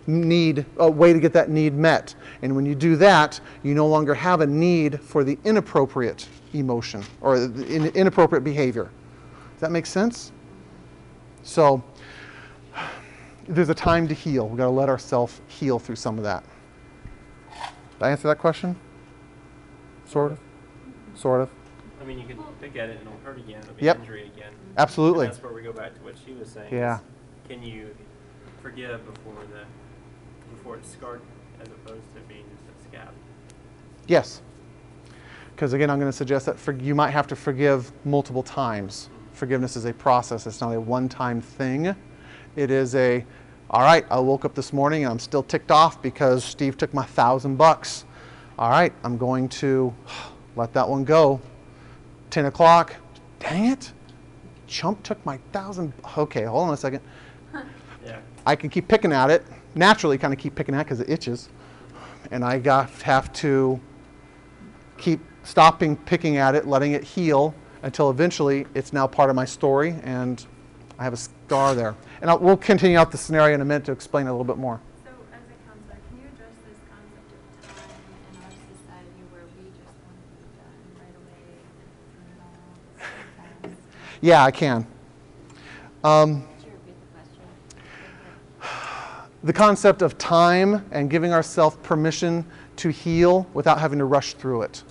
Speaker 2: need, a way to get that need met. And when you do that, you no longer have a need for the inappropriate emotion or the in- inappropriate behavior. Does that make sense? So there's a time to heal. We've got to let ourselves heal through some of that. Did I answer that question? Sort of? Sort of?
Speaker 8: I mean, you can pick at it and it'll hurt again, it'll be
Speaker 2: Yep.
Speaker 8: injury again.
Speaker 2: Absolutely.
Speaker 8: And that's where we go back to what she was saying.
Speaker 2: Yeah.
Speaker 8: Can you forgive before the, before it's scarred as opposed to being just a scab?
Speaker 2: Yes. Because again, I'm going to suggest that for, you might have to forgive multiple times. Mm-hmm. Forgiveness is a process, it's not a one time thing. It is a, all right, I woke up this morning and I'm still ticked off because Steve took my thousand bucks. All right, I'm going to let that one go. 10 o'clock. Dang it. Chump took my thousand. Okay, hold on a second.
Speaker 8: Yeah.
Speaker 2: I can keep picking at it, naturally kind of keep picking at it because it itches. And I got, have to keep stopping picking at it, letting it heal until eventually it's now part of my story and I have a scar there. And I'll, we'll continue out the scenario in a minute to explain it a little bit more.
Speaker 7: So as a counselor, can you address this concept of time in our society where we just want to be done right away and turn it all so fast?
Speaker 2: Yeah, I can. Um,
Speaker 10: Could you repeat the question?
Speaker 2: The concept of time and giving ourselves permission to heal without having to rush through it.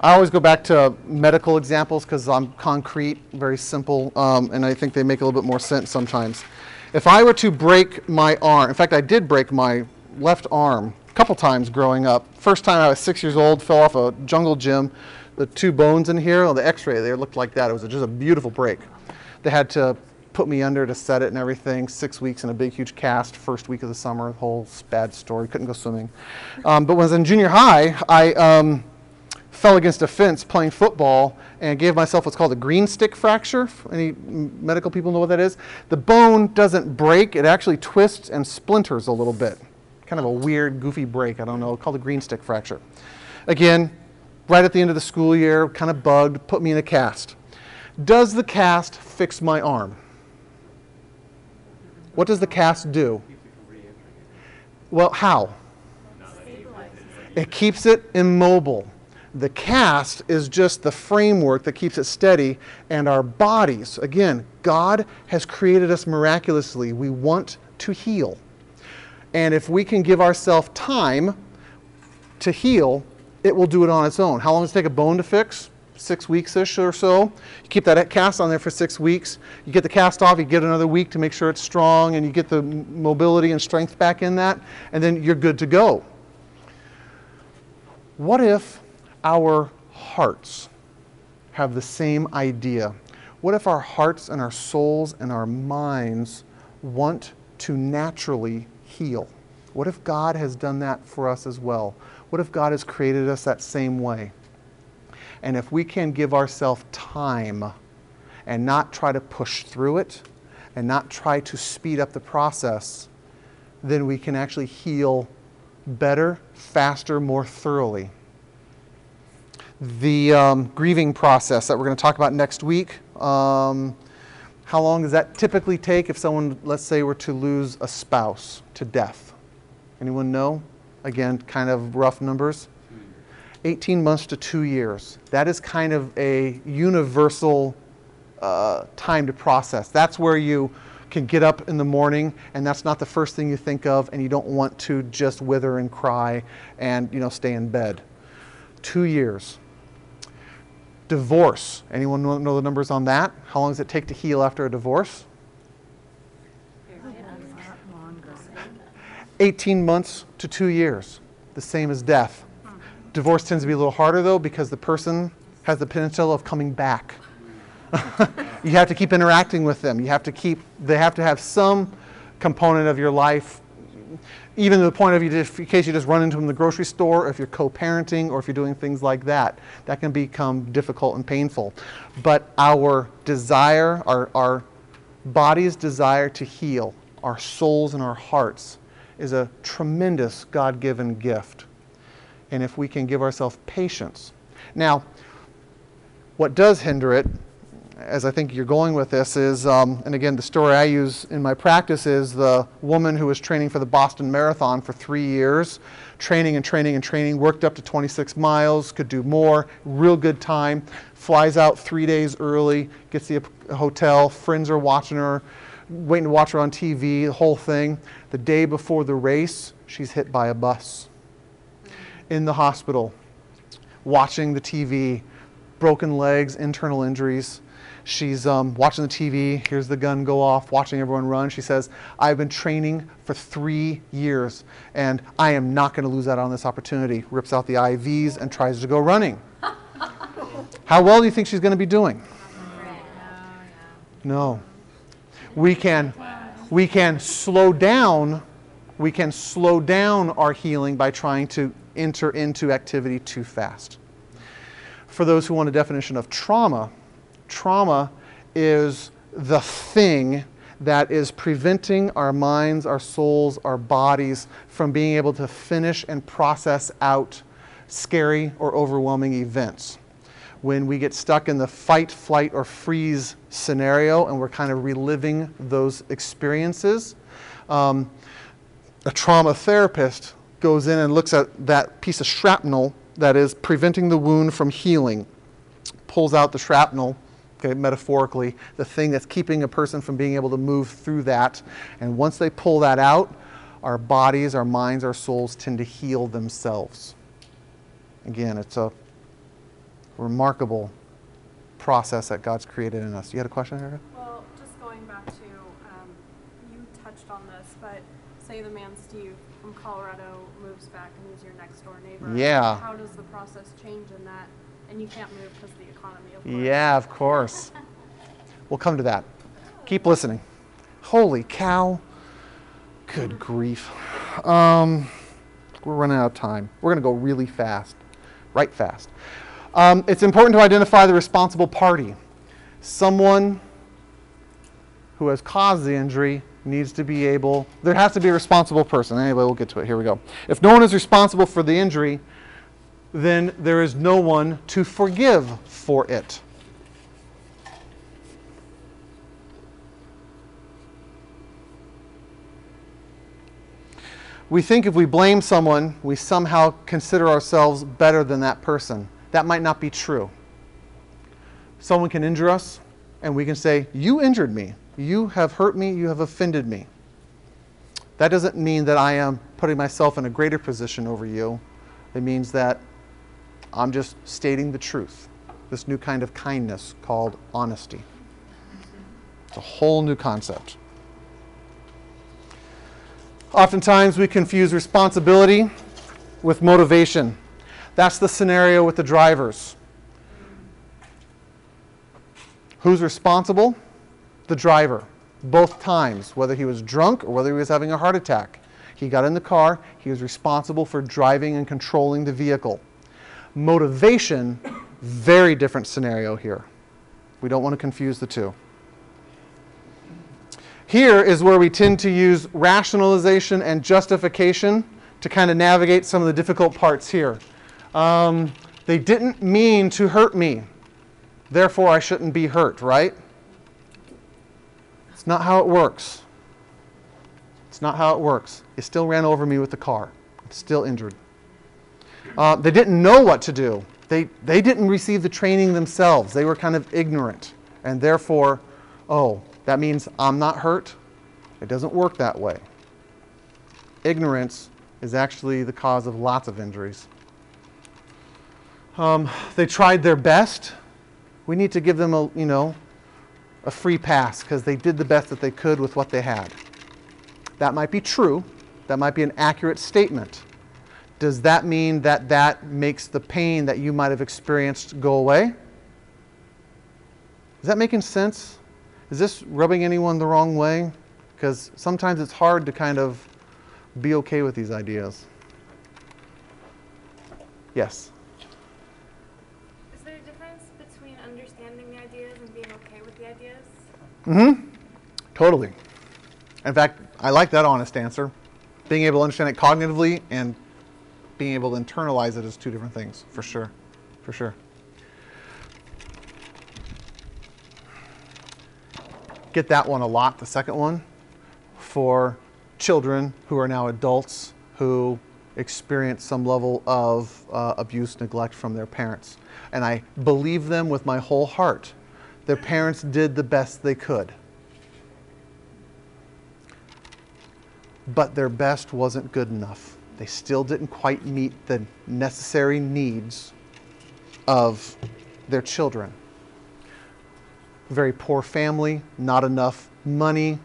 Speaker 2: I always go back to medical examples because I'm concrete, very simple, um, and I think they make a little bit more sense sometimes. If I were to break my arm, in fact, I did break my left arm a couple times growing up. First time I was six years old, fell off a jungle gym. The two bones in here, on the x ray, they looked like that. It was just a beautiful break. They had to put me under to set it and everything. Six weeks in a big, huge cast. First week of the summer, whole bad story. Couldn't go swimming. Um, but when I was in junior high, I um, fell against a fence playing football and gave myself what's called a green stick fracture. Any medical people know what that is? The bone doesn't break; it actually twists and splinters a little bit. Kind of a weird, goofy break. I don't know. Called a green stick fracture. Again, right at the end of the school year, kind of bugged. Put me in a cast. Does the cast fix my arm? What does the cast do? Well, how? It keeps it immobile. The cast is just the framework that keeps it steady, and our bodies, again, God has created us miraculously. We want to heal. And if we can give ourselves time to heal, it will do it on its own. How long does it take a bone to fix? Six weeks ish or so. You keep that cast on there for six weeks. You get the cast off, you get another week to make sure it's strong, and you get the mobility and strength back in that, and then you're good to go. What if our hearts have the same idea? What if our hearts and our souls and our minds want to naturally heal? What if God has done that for us as well? What if God has created us that same way? And if we can give ourselves time and not try to push through it and not try to speed up the process, then we can actually heal better, faster, more thoroughly. The um, grieving process that we're going to talk about next week. Um, how long does that typically take if someone, let's say, were to lose a spouse to death? Anyone know? Again, kind of rough numbers. 18 months to two years. That is kind of a universal uh, time to process. That's where you can get up in the morning and that's not the first thing you think of and you don't want to just wither and cry and you know stay in bed. Two years. Divorce. Anyone know, know the numbers on that? How long does it take to heal after a divorce? 18 months to two years, the same as death. Divorce tends to be a little harder though because the person has the potential of coming back. you have to keep interacting with them. You have to keep, they have to have some component of your life, even to the point of you, just, in case you just run into them in the grocery store, or if you're co parenting, or if you're doing things like that. That can become difficult and painful. But our desire, our, our body's desire to heal, our souls and our hearts, is a tremendous God given gift. And if we can give ourselves patience. Now, what does hinder it, as I think you're going with this, is, um, and again, the story I use in my practice is the woman who was training for the Boston Marathon for three years, training and training and training, worked up to 26 miles, could do more, real good time, flies out three days early, gets the hotel, friends are watching her, waiting to watch her on TV, the whole thing. The day before the race, she's hit by a bus in the hospital, watching the TV, broken legs, internal injuries. She's um, watching the TV, hears the gun go off, watching everyone run. She says, I've been training for three years and I am not going to lose out on this opportunity. Rips out the IVs and tries to go running. How well do you think she's going to be doing? No. We can, we can slow down, we can slow down our healing by trying to enter into activity too fast. For those who want a definition of trauma, trauma is the thing that is preventing our minds, our souls, our bodies from being able to finish and process out scary or overwhelming events. When we get stuck in the fight, flight, or freeze scenario and we're kind of reliving those experiences, um, a trauma therapist goes in and looks at that piece of shrapnel that is preventing the wound from healing, pulls out the shrapnel, okay, metaphorically, the thing that's keeping a person from being able to move through that. And once they pull that out, our bodies, our minds, our souls tend to heal themselves. Again, it's a remarkable process that God's created in us. You had a question, Erica?
Speaker 11: Well, just going back to, um, you touched on this, but say the man Steve from Colorado moves back and he's your next door neighbor.
Speaker 2: Yeah.
Speaker 11: How does the process change in that? And you can't move because the economy, of course.
Speaker 2: Yeah, of course. we'll come to that. Keep listening. Holy cow. Good grief. Um, we're running out of time. We're going to go really fast, right fast. Um, it's important to identify the responsible party. Someone who has caused the injury needs to be able, there has to be a responsible person. Anyway, we'll get to it. Here we go. If no one is responsible for the injury, then there is no one to forgive for it. We think if we blame someone, we somehow consider ourselves better than that person. That might not be true. Someone can injure us, and we can say, You injured me. You have hurt me. You have offended me. That doesn't mean that I am putting myself in a greater position over you. It means that I'm just stating the truth. This new kind of kindness called honesty. It's a whole new concept. Oftentimes we confuse responsibility with motivation. That's the scenario with the drivers. Who's responsible? The driver. Both times, whether he was drunk or whether he was having a heart attack. He got in the car, he was responsible for driving and controlling the vehicle. Motivation, very different scenario here. We don't want to confuse the two. Here is where we tend to use rationalization and justification to kind of navigate some of the difficult parts here. Um, they didn't mean to hurt me, therefore I shouldn't be hurt, right? It's not how it works. It's not how it works. It still ran over me with the car. It's still injured. Uh, they didn't know what to do. They, they didn't receive the training themselves. They were kind of ignorant. And therefore, oh, that means I'm not hurt? It doesn't work that way. Ignorance is actually the cause of lots of injuries. Um, they tried their best. We need to give them a, you know, a free pass because they did the best that they could with what they had. That might be true. That might be an accurate statement. Does that mean that that makes the pain that you might have experienced go away? Is that making sense? Is this rubbing anyone the wrong way? Because sometimes it's hard to kind of be okay with these ideas. Yes.
Speaker 6: Is there a difference between understanding the ideas and being okay with the ideas?
Speaker 2: Mm-hmm. Totally. In fact, I like that honest answer. Being able to understand it cognitively and being able to internalize it is two different things, for sure. For sure. Get that one a lot, the second one, for children who are now adults who experience some level of uh, abuse, neglect from their parents. And I believe them with my whole heart. Their parents did the best they could. But their best wasn't good enough. They still didn't quite meet the necessary needs of their children. Very poor family, not enough money.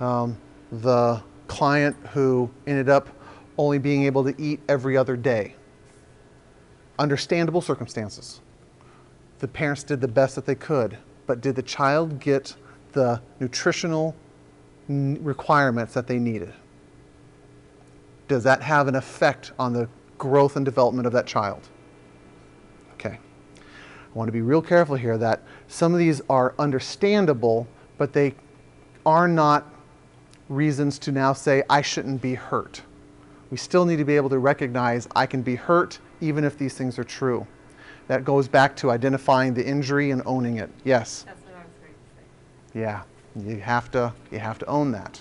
Speaker 2: Um, the client who ended up only being able to eat every other day. Understandable circumstances. The parents did the best that they could, but did the child get the nutritional requirements that they needed? Does that have an effect on the growth and development of that child? Okay. I want to be real careful here that some of these are understandable, but they are not reasons to now say, I shouldn't be hurt. We still need to be able to recognize I can be hurt even if these things are true. That goes back to identifying the injury and owning it. Yes.
Speaker 1: That's what I was going to say.
Speaker 2: Yeah. You have to you have to own that.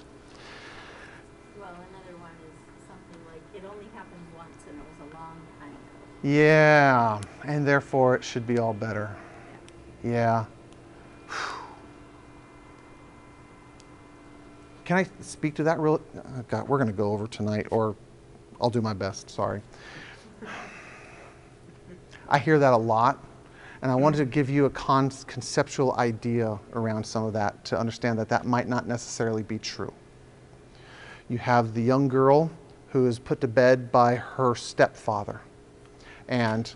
Speaker 7: Well, another one is something like, it only happened once and it was a long time ago.
Speaker 2: Yeah, and therefore it should be all better. Yeah. Can I speak to that real? oh, God, we're going to go over tonight, or I'll do my best. Sorry. I hear that a lot, and I wanted to give you a con- conceptual idea around some of that to understand that that might not necessarily be true. You have the young girl who is put to bed by her stepfather. And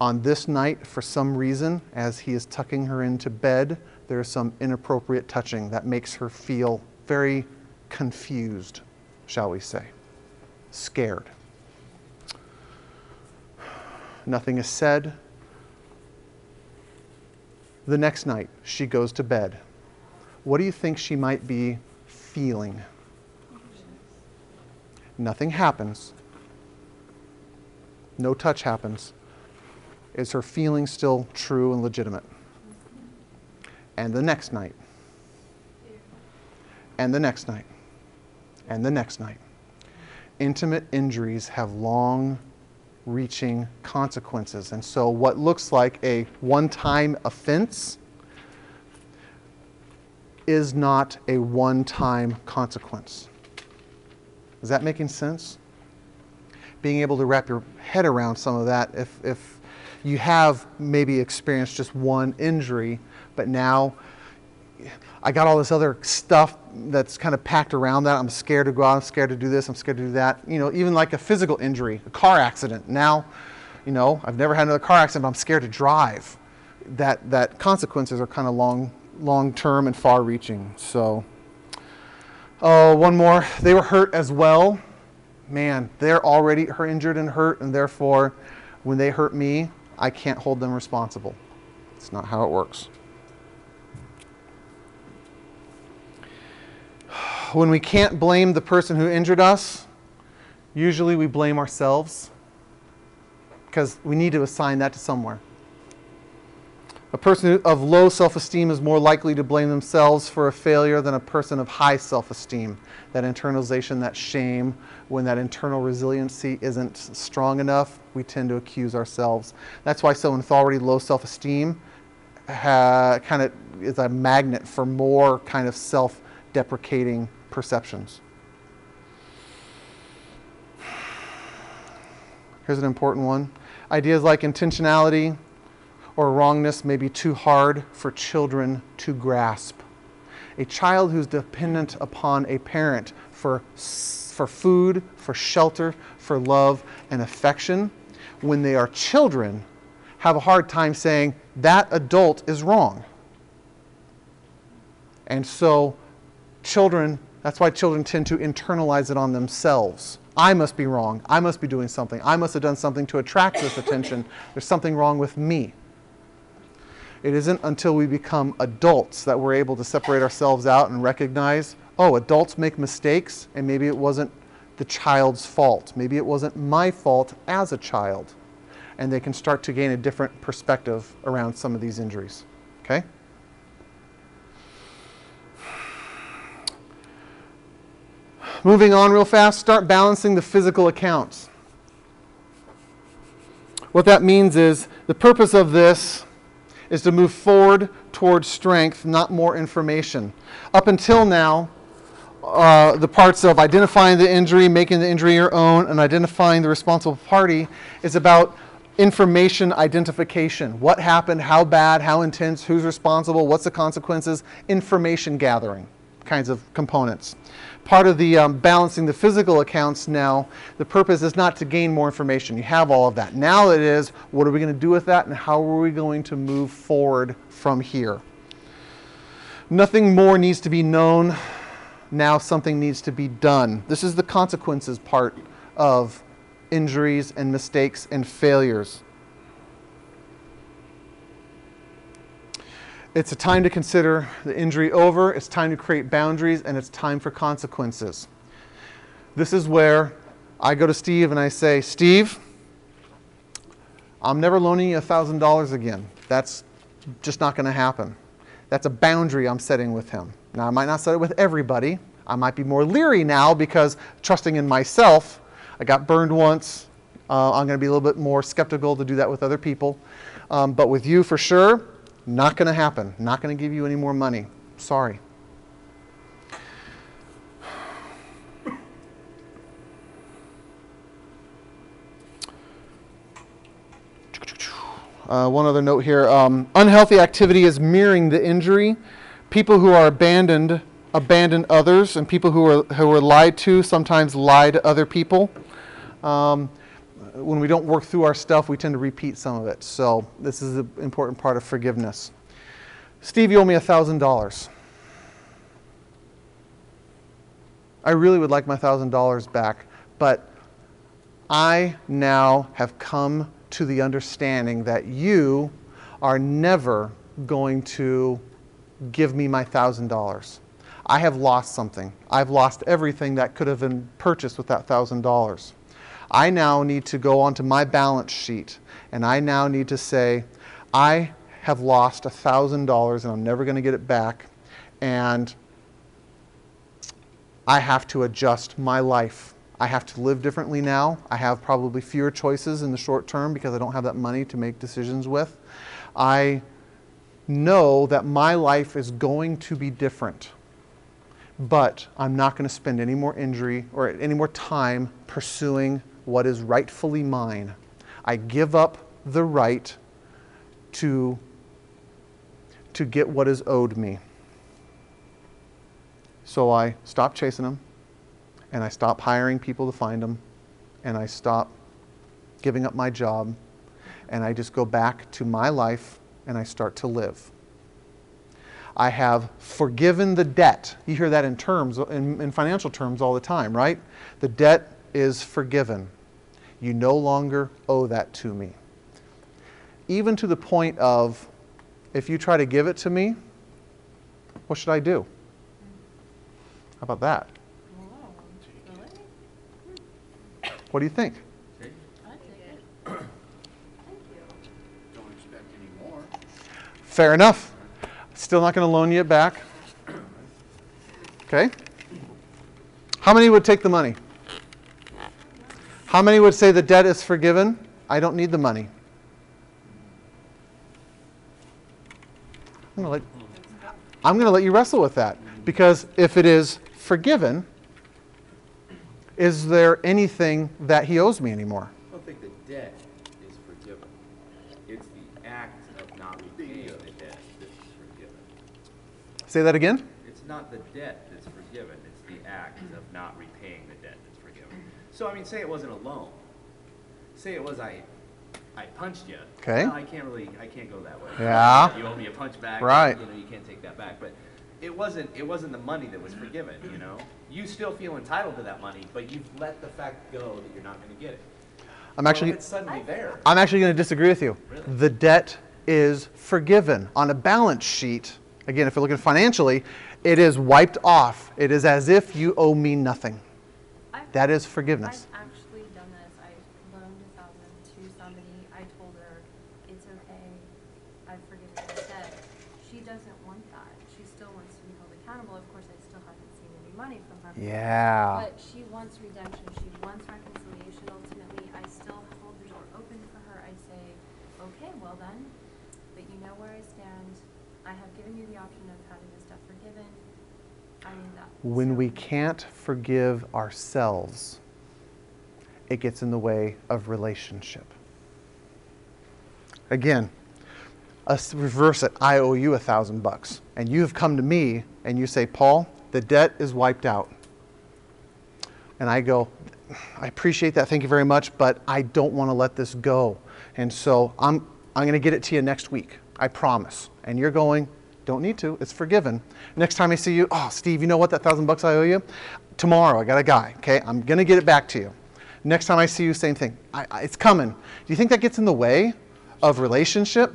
Speaker 2: on this night, for some reason, as he is tucking her into bed, there is some inappropriate touching that makes her feel very confused, shall we say, scared. Nothing is said. The next night, she goes to bed. What do you think she might be feeling? Nothing happens. No touch happens. Is her feeling still true and legitimate? And the next night. And the next night. And the next night. Intimate injuries have long reaching consequences. And so, what looks like a one time offense is not a one time consequence. Is that making sense? Being able to wrap your head around some of that, if, if you have maybe experienced just one injury, but now I got all this other stuff that's kind of packed around that. I'm scared to go out. I'm scared to do this. I'm scared to do that. You know, even like a physical injury, a car accident. Now, you know, I've never had another car accident, but I'm scared to drive. That that consequences are kind of long, long term and far reaching. So, oh, one more. They were hurt as well. Man, they're already injured and hurt, and therefore, when they hurt me, I can't hold them responsible. It's not how it works. When we can't blame the person who injured us, usually we blame ourselves because we need to assign that to somewhere. A person of low self esteem is more likely to blame themselves for a failure than a person of high self esteem. That internalization, that shame, when that internal resiliency isn't strong enough, we tend to accuse ourselves. That's why someone with already low self esteem kind of is a magnet for more kind of self deprecating perceptions. Here's an important one ideas like intentionality or wrongness may be too hard for children to grasp. A child who's dependent upon a parent for, for food, for shelter, for love and affection, when they are children, have a hard time saying that adult is wrong. And so, children, that's why children tend to internalize it on themselves. I must be wrong. I must be doing something. I must have done something to attract this attention. There's something wrong with me. It isn't until we become adults that we're able to separate ourselves out and recognize oh, adults make mistakes, and maybe it wasn't the child's fault. Maybe it wasn't my fault as a child. And they can start to gain a different perspective around some of these injuries. Okay? Moving on real fast, start balancing the physical accounts. What that means is the purpose of this is to move forward towards strength, not more information. Up until now, uh, the parts of identifying the injury, making the injury your own, and identifying the responsible party is about information identification. What happened, how bad, how intense, who's responsible, what's the consequences, information gathering kinds of components. Part of the um, balancing the physical accounts now, the purpose is not to gain more information. You have all of that. Now it is, what are we going to do with that and how are we going to move forward from here? Nothing more needs to be known. Now something needs to be done. This is the consequences part of injuries and mistakes and failures. It's a time to consider the injury over, it's time to create boundaries, and it's time for consequences. This is where I go to Steve and I say, Steve, I'm never loaning you $1,000 again. That's just not going to happen. That's a boundary I'm setting with him. Now, I might not set it with everybody. I might be more leery now because trusting in myself, I got burned once. Uh, I'm going to be a little bit more skeptical to do that with other people. Um, but with you, for sure, not going to happen. Not going to give you any more money. Sorry. Uh, one other note here um, unhealthy activity is mirroring the injury. People who are abandoned abandon others, and people who are, who are lied to sometimes lie to other people. Um, when we don't work through our stuff, we tend to repeat some of it. So, this is an important part of forgiveness. Steve, you owe me $1,000. I really would like my $1,000 back, but I now have come to the understanding that you are never going to give me my $1,000. I have lost something. I've lost everything that could have been purchased with that $1,000. I now need to go onto my balance sheet and I now need to say, I have lost $1,000 and I'm never going to get it back. And I have to adjust my life. I have to live differently now. I have probably fewer choices in the short term because I don't have that money to make decisions with. I know that my life is going to be different. But I'm not going to spend any more injury or any more time pursuing what is rightfully mine. I give up the right to, to get what is owed me. So I stop chasing them, and I stop hiring people to find them, and I stop giving up my job, and I just go back to my life and I start to live. I have forgiven the debt. You hear that in terms, in, in, financial terms all the time, right? The debt is forgiven. You no longer owe that to me. Even to the point of, if you try to give it to me, what should I do? How about that? What do you think? Fair enough. Still not going to loan you it back. Okay? How many would take the money? How many would say the debt is forgiven? I don't need the money. I'm going to let, I'm going to let you wrestle with that. Because if it is forgiven, is there anything that he owes me anymore?
Speaker 9: I don't think the debt is forgiven. It's the act of not repaying the debt that's forgiven.
Speaker 2: Say that again?
Speaker 9: It's not the debt that's forgiven, it's the act of not repaying the debt that's forgiven. So, I mean, say it wasn't a loan. Say it was I, I punched you.
Speaker 2: Okay.
Speaker 9: Well, I can't really, I can't go that way.
Speaker 2: Yeah.
Speaker 9: You owe me a punch back.
Speaker 2: Right.
Speaker 9: You know, you can't take that back. But it wasn't, it wasn't the money that was forgiven, you know? You still feel entitled to that money, but you've let the fact go that you're not gonna get it.
Speaker 2: I'm
Speaker 9: Well,
Speaker 2: actually
Speaker 9: It's suddenly there.
Speaker 2: I'm actually going to disagree with you.
Speaker 9: Really?
Speaker 2: The debt is forgiven. On a balance sheet, again, if you're looking financially, it is wiped off. It is as if you owe me nothing. That is forgiveness.
Speaker 10: I've actually done this. I loaned a thousand to somebody. I told her, it's okay. I've forgiven the debt. She doesn't want that. She still wants to be held accountable. Of course, I still haven't seen any money from her.
Speaker 2: Yeah.
Speaker 10: But she wants redemption. She wants reconciliation. Ultimately, I still hold the door open for her. I say, okay, well then, but you know where I stand. I have given you the option of having this debt forgiven. I mean that.
Speaker 2: When we can't forgive ourselves, it gets in the way of relationship. Again, us reverse it. I owe you a thousand bucks, and you have come to me and you say, Paul, the debt is wiped out. And I go, I appreciate that, thank you very much, but I don't want to let this go. And so I'm, I'm going to get it to you next week. I promise. And you're going, don't need to, it's forgiven. Next time I see you, oh, Steve, you know what, that thousand bucks I owe you? Tomorrow, I got a guy, okay? I'm going to get it back to you. Next time I see you, same thing. I, I, it's coming. Do you think that gets in the way of relationship?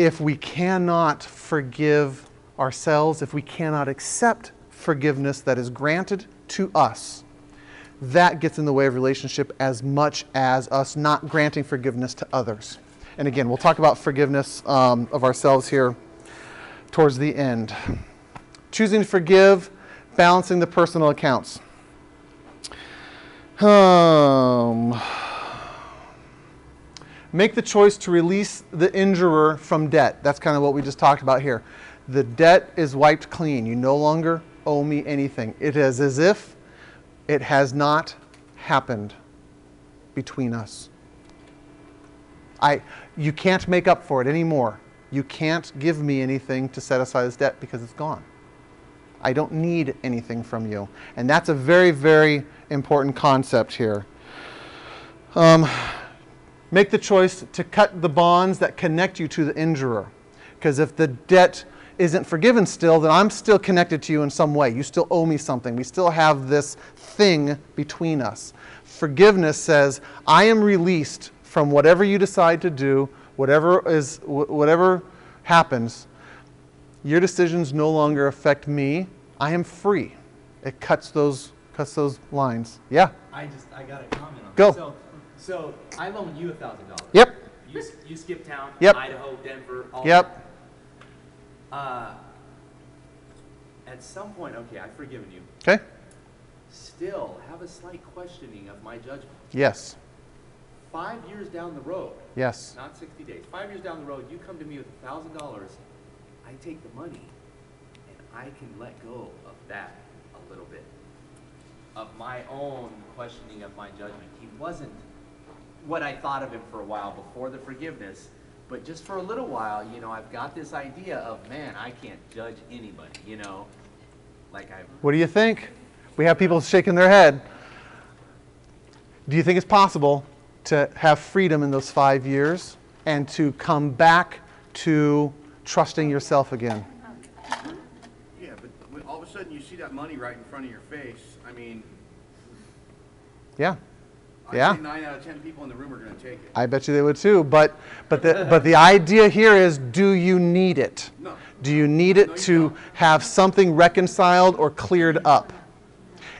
Speaker 2: if we cannot forgive ourselves, if we cannot accept forgiveness that is granted to us, that gets in the way of relationship as much as us not granting forgiveness to others. And again, we'll talk about forgiveness um, of ourselves here towards the end. Choosing to forgive, balancing the personal accounts. Um, make the choice to release the injurer from debt. That's kind of what we just talked about here. The debt is wiped clean. You no longer owe me anything. It is as if it has not happened between us. I, you can't make up for it anymore. You can't give me anything to set aside this debt because it's gone. I don't need anything from you. And that's a very, very important concept here. Um, make the choice to cut the bonds that connect you to the injurer. Because if the debt isn't forgiven still, then I'm still connected to you in some way. You still owe me something. We still have this thing between us. Forgiveness says, I am released from whatever you decide to do, whatever is whatever happens. Your decisions no longer affect me. I am free. It cuts those cuts those lines. Yeah.
Speaker 9: I just, I got a comment on
Speaker 2: Go.
Speaker 9: that. So, so I loaned you a thousand dollars.
Speaker 2: Yep.
Speaker 9: You, you skipped town.
Speaker 2: Yep.
Speaker 9: Idaho, Denver, all
Speaker 2: Yep.
Speaker 9: Uh, at some point, okay, I've forgiven you.
Speaker 2: Okay?
Speaker 9: Still have a slight questioning of my judgment.
Speaker 2: Yes.
Speaker 9: Five years down the road,
Speaker 2: Yes.
Speaker 9: not sixty days, five years down the road, you come to me with a thousand dollars, I take the money, and I can let go of that a little bit. Of my own questioning of my judgment. He wasn't what I thought of him for a while before the forgiveness, but just for a little while, you know, I've got this idea of, man, I can't judge anybody, you know? Like I,
Speaker 2: What do you think? We have people shaking their head. Do you think it's possible to have freedom in those five years and to come back to trusting yourself again?
Speaker 5: Yeah, but when all of a sudden you see that money right in front of your face, I mean,
Speaker 2: Yeah.
Speaker 5: I'd
Speaker 2: Yeah.
Speaker 5: nine out of ten people in the room are gonna take it.
Speaker 2: I bet you they would too. But, but, the, but the idea here is do you need it?
Speaker 5: No.
Speaker 2: Do you need
Speaker 5: No,
Speaker 2: it
Speaker 5: you
Speaker 2: to
Speaker 5: don't.
Speaker 2: have something reconciled or cleared up?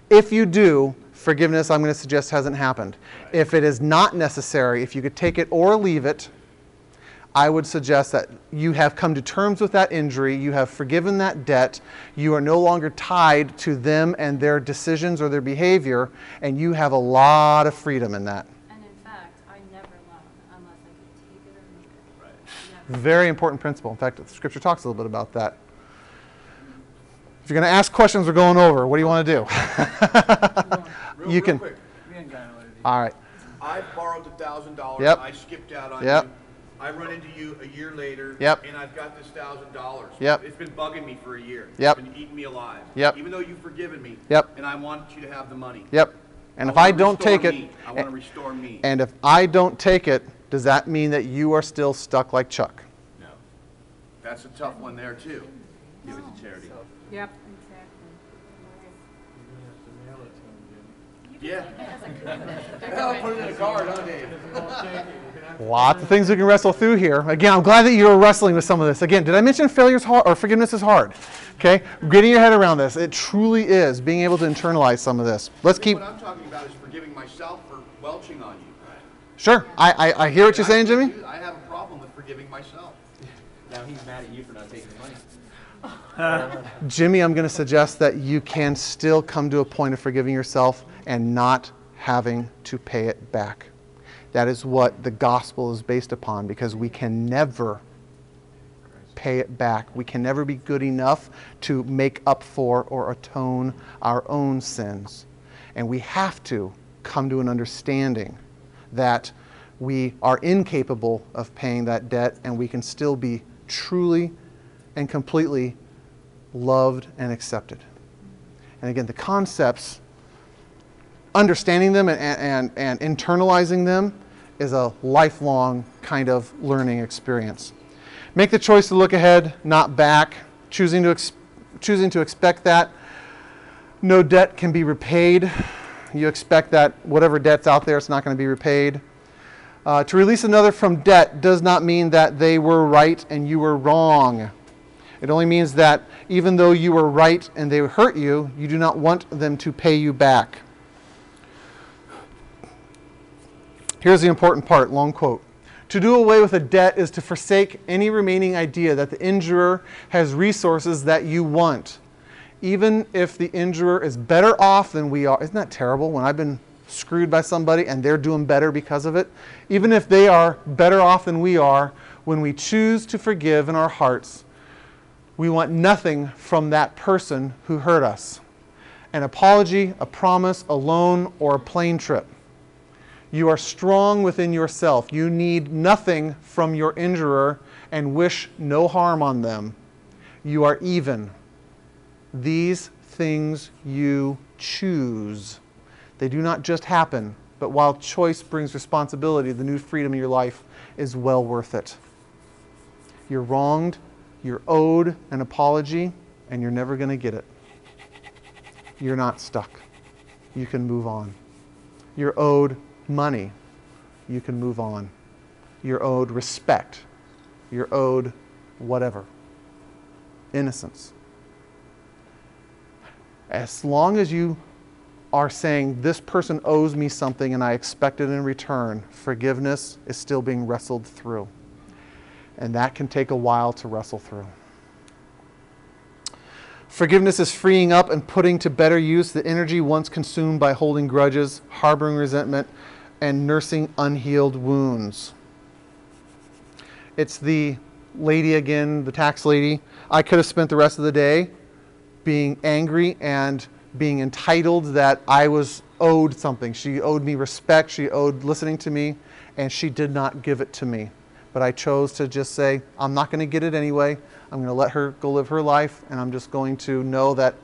Speaker 2: If you do, forgiveness, I'm going to suggest, hasn't happened. If it is not necessary, if you could take it or leave it, I would suggest that you have come to terms with that injury, you have forgiven that debt, you are no longer tied to them and their decisions or their behavior, and you have a lot of freedom in that.
Speaker 10: And in fact, I never loan unless I can take it or leave it. Right.
Speaker 2: Very important principle. In fact, the scripture talks a little bit about that. If you're going to ask questions, we're going over. What do you want to do?
Speaker 5: Real,
Speaker 2: You
Speaker 5: real
Speaker 2: can-
Speaker 5: quick,
Speaker 2: All right.
Speaker 5: I borrowed the thousand dollars.
Speaker 2: Yep.
Speaker 5: I skipped out on
Speaker 2: Yep.
Speaker 5: you. I run into you a year later.
Speaker 2: Yep.
Speaker 5: And I've got this thousand dollars.
Speaker 2: Yep.
Speaker 5: It's been bugging me for a year.
Speaker 2: Yep.
Speaker 5: It's been eating me alive.
Speaker 2: Yep.
Speaker 5: Even though you've forgiven me.
Speaker 2: Yep.
Speaker 5: And I want you to have the money.
Speaker 2: Yep. And if I don't take it.
Speaker 5: I want to restore me.
Speaker 2: and if I don't take it, does that mean that you are still stuck like Chuck?
Speaker 9: no,
Speaker 5: That's a tough one there too.
Speaker 9: give it to charity.
Speaker 4: Yep. Exactly.
Speaker 5: Yeah. I'll put it in a card, huh, Dave?
Speaker 2: Lots of things we can wrestle through here. Again, I'm glad that you're wrestling with some of this. Again, did I mention failure is hard or forgiveness is hard? Okay, getting your head around this. It truly is being able to internalize some of this. Let's keep.
Speaker 5: What I'm talking about is forgiving myself for welching on you.
Speaker 2: Sure, I, I, I hear what you're saying, Jimmy.
Speaker 5: I have a problem with forgiving myself.
Speaker 9: Now he's mad at you for not taking the money.
Speaker 2: Jimmy, I'm going to suggest that you can still come to a point of forgiving yourself and not having to pay it back. That is what the gospel is based upon because we can never pay it back. We can never be good enough to make up for or atone our own sins. And we have to come to an understanding that we are incapable of paying that debt and we can still be truly and completely loved and accepted. And again, the concepts, understanding them and, and, and internalizing them is a lifelong kind of learning experience. Make the choice to look ahead, not back, choosing to, ex- choosing to expect that no debt can be repaid. You expect that whatever debt's out there, it's not going to be repaid. Uh, to release another from debt does not mean that they were right and you were wrong. It only means that even though you were right and they hurt you, you do not want them to pay you back. Here's the important part long quote. To do away with a debt is to forsake any remaining idea that the injurer has resources that you want. Even if the injurer is better off than we are. Isn't that terrible when I've been screwed by somebody and they're doing better because of it? Even if they are better off than we are, when we choose to forgive in our hearts, we want nothing from that person who hurt us an apology, a promise, a loan, or a plane trip. You are strong within yourself. You need nothing from your injurer and wish no harm on them. You are even. These things you choose. They do not just happen, but while choice brings responsibility, the new freedom in your life is well worth it. You're wronged, you're owed an apology, and you're never going to get it. You're not stuck. You can move on. You're owed money. You can move on. You're owed respect. You're owed whatever. Innocence. As long as you are saying, This person owes me something and I expect it in return, forgiveness is still being wrestled through. And that can take a while to wrestle through. Forgiveness is freeing up and putting to better use the energy once consumed by holding grudges, harboring resentment, and nursing unhealed wounds. It's the lady again, the tax lady. I could have spent the rest of the day being angry and being entitled that I was owed something. She owed me respect, she owed listening to me, and she did not give it to me. But I chose to just say, I'm not going to get it anyway. I'm going to let her go live her life, and I'm just going to know that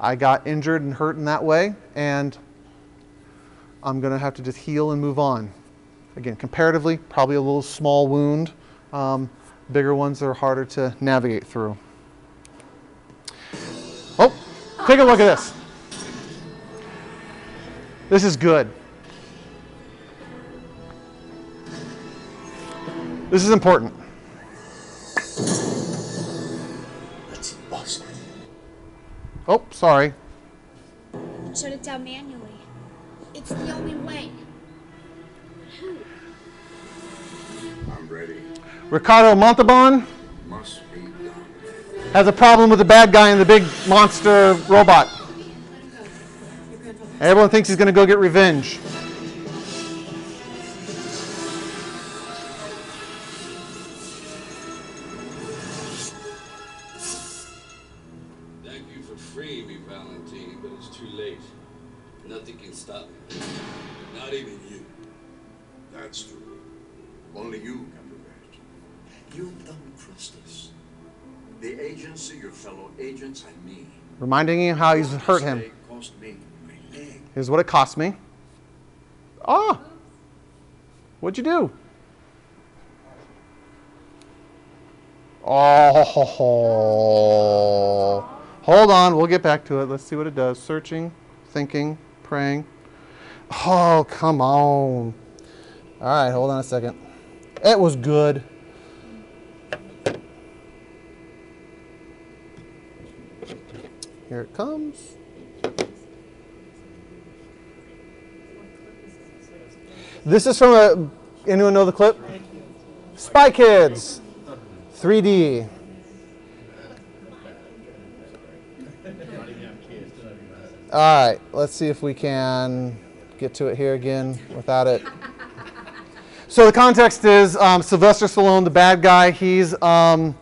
Speaker 2: I got injured and hurt in that way, and I'm going to have to just heal and move on. Again, comparatively, probably a little small wound. Um, bigger ones are harder to navigate through. Oh, take a look at this. This is good. This is important. Oh, sorry.
Speaker 3: Shut it down manually. It's the only way.
Speaker 12: I'm ready.
Speaker 2: Ricardo Montalban
Speaker 12: Must be done.
Speaker 2: has a problem with the bad guy and the big monster robot. Everyone thinks he's going to go get revenge.
Speaker 12: Agents, and me.
Speaker 2: Reminding him how he's hurt him.
Speaker 12: Mistake Cost me my leg.
Speaker 2: Here's what it cost me. Ah! What'd you do? Oh. Hold on, we'll get back to it. Let's see what it does. Searching, thinking, praying. Oh, come on. All right, hold on a second. It was good. Here it comes. This is from a. Anyone know the clip? Spy Kids. 3D. All right, let's see if we can get to it here again without it. So the context is um, Sylvester Stallone, the bad guy. He's um,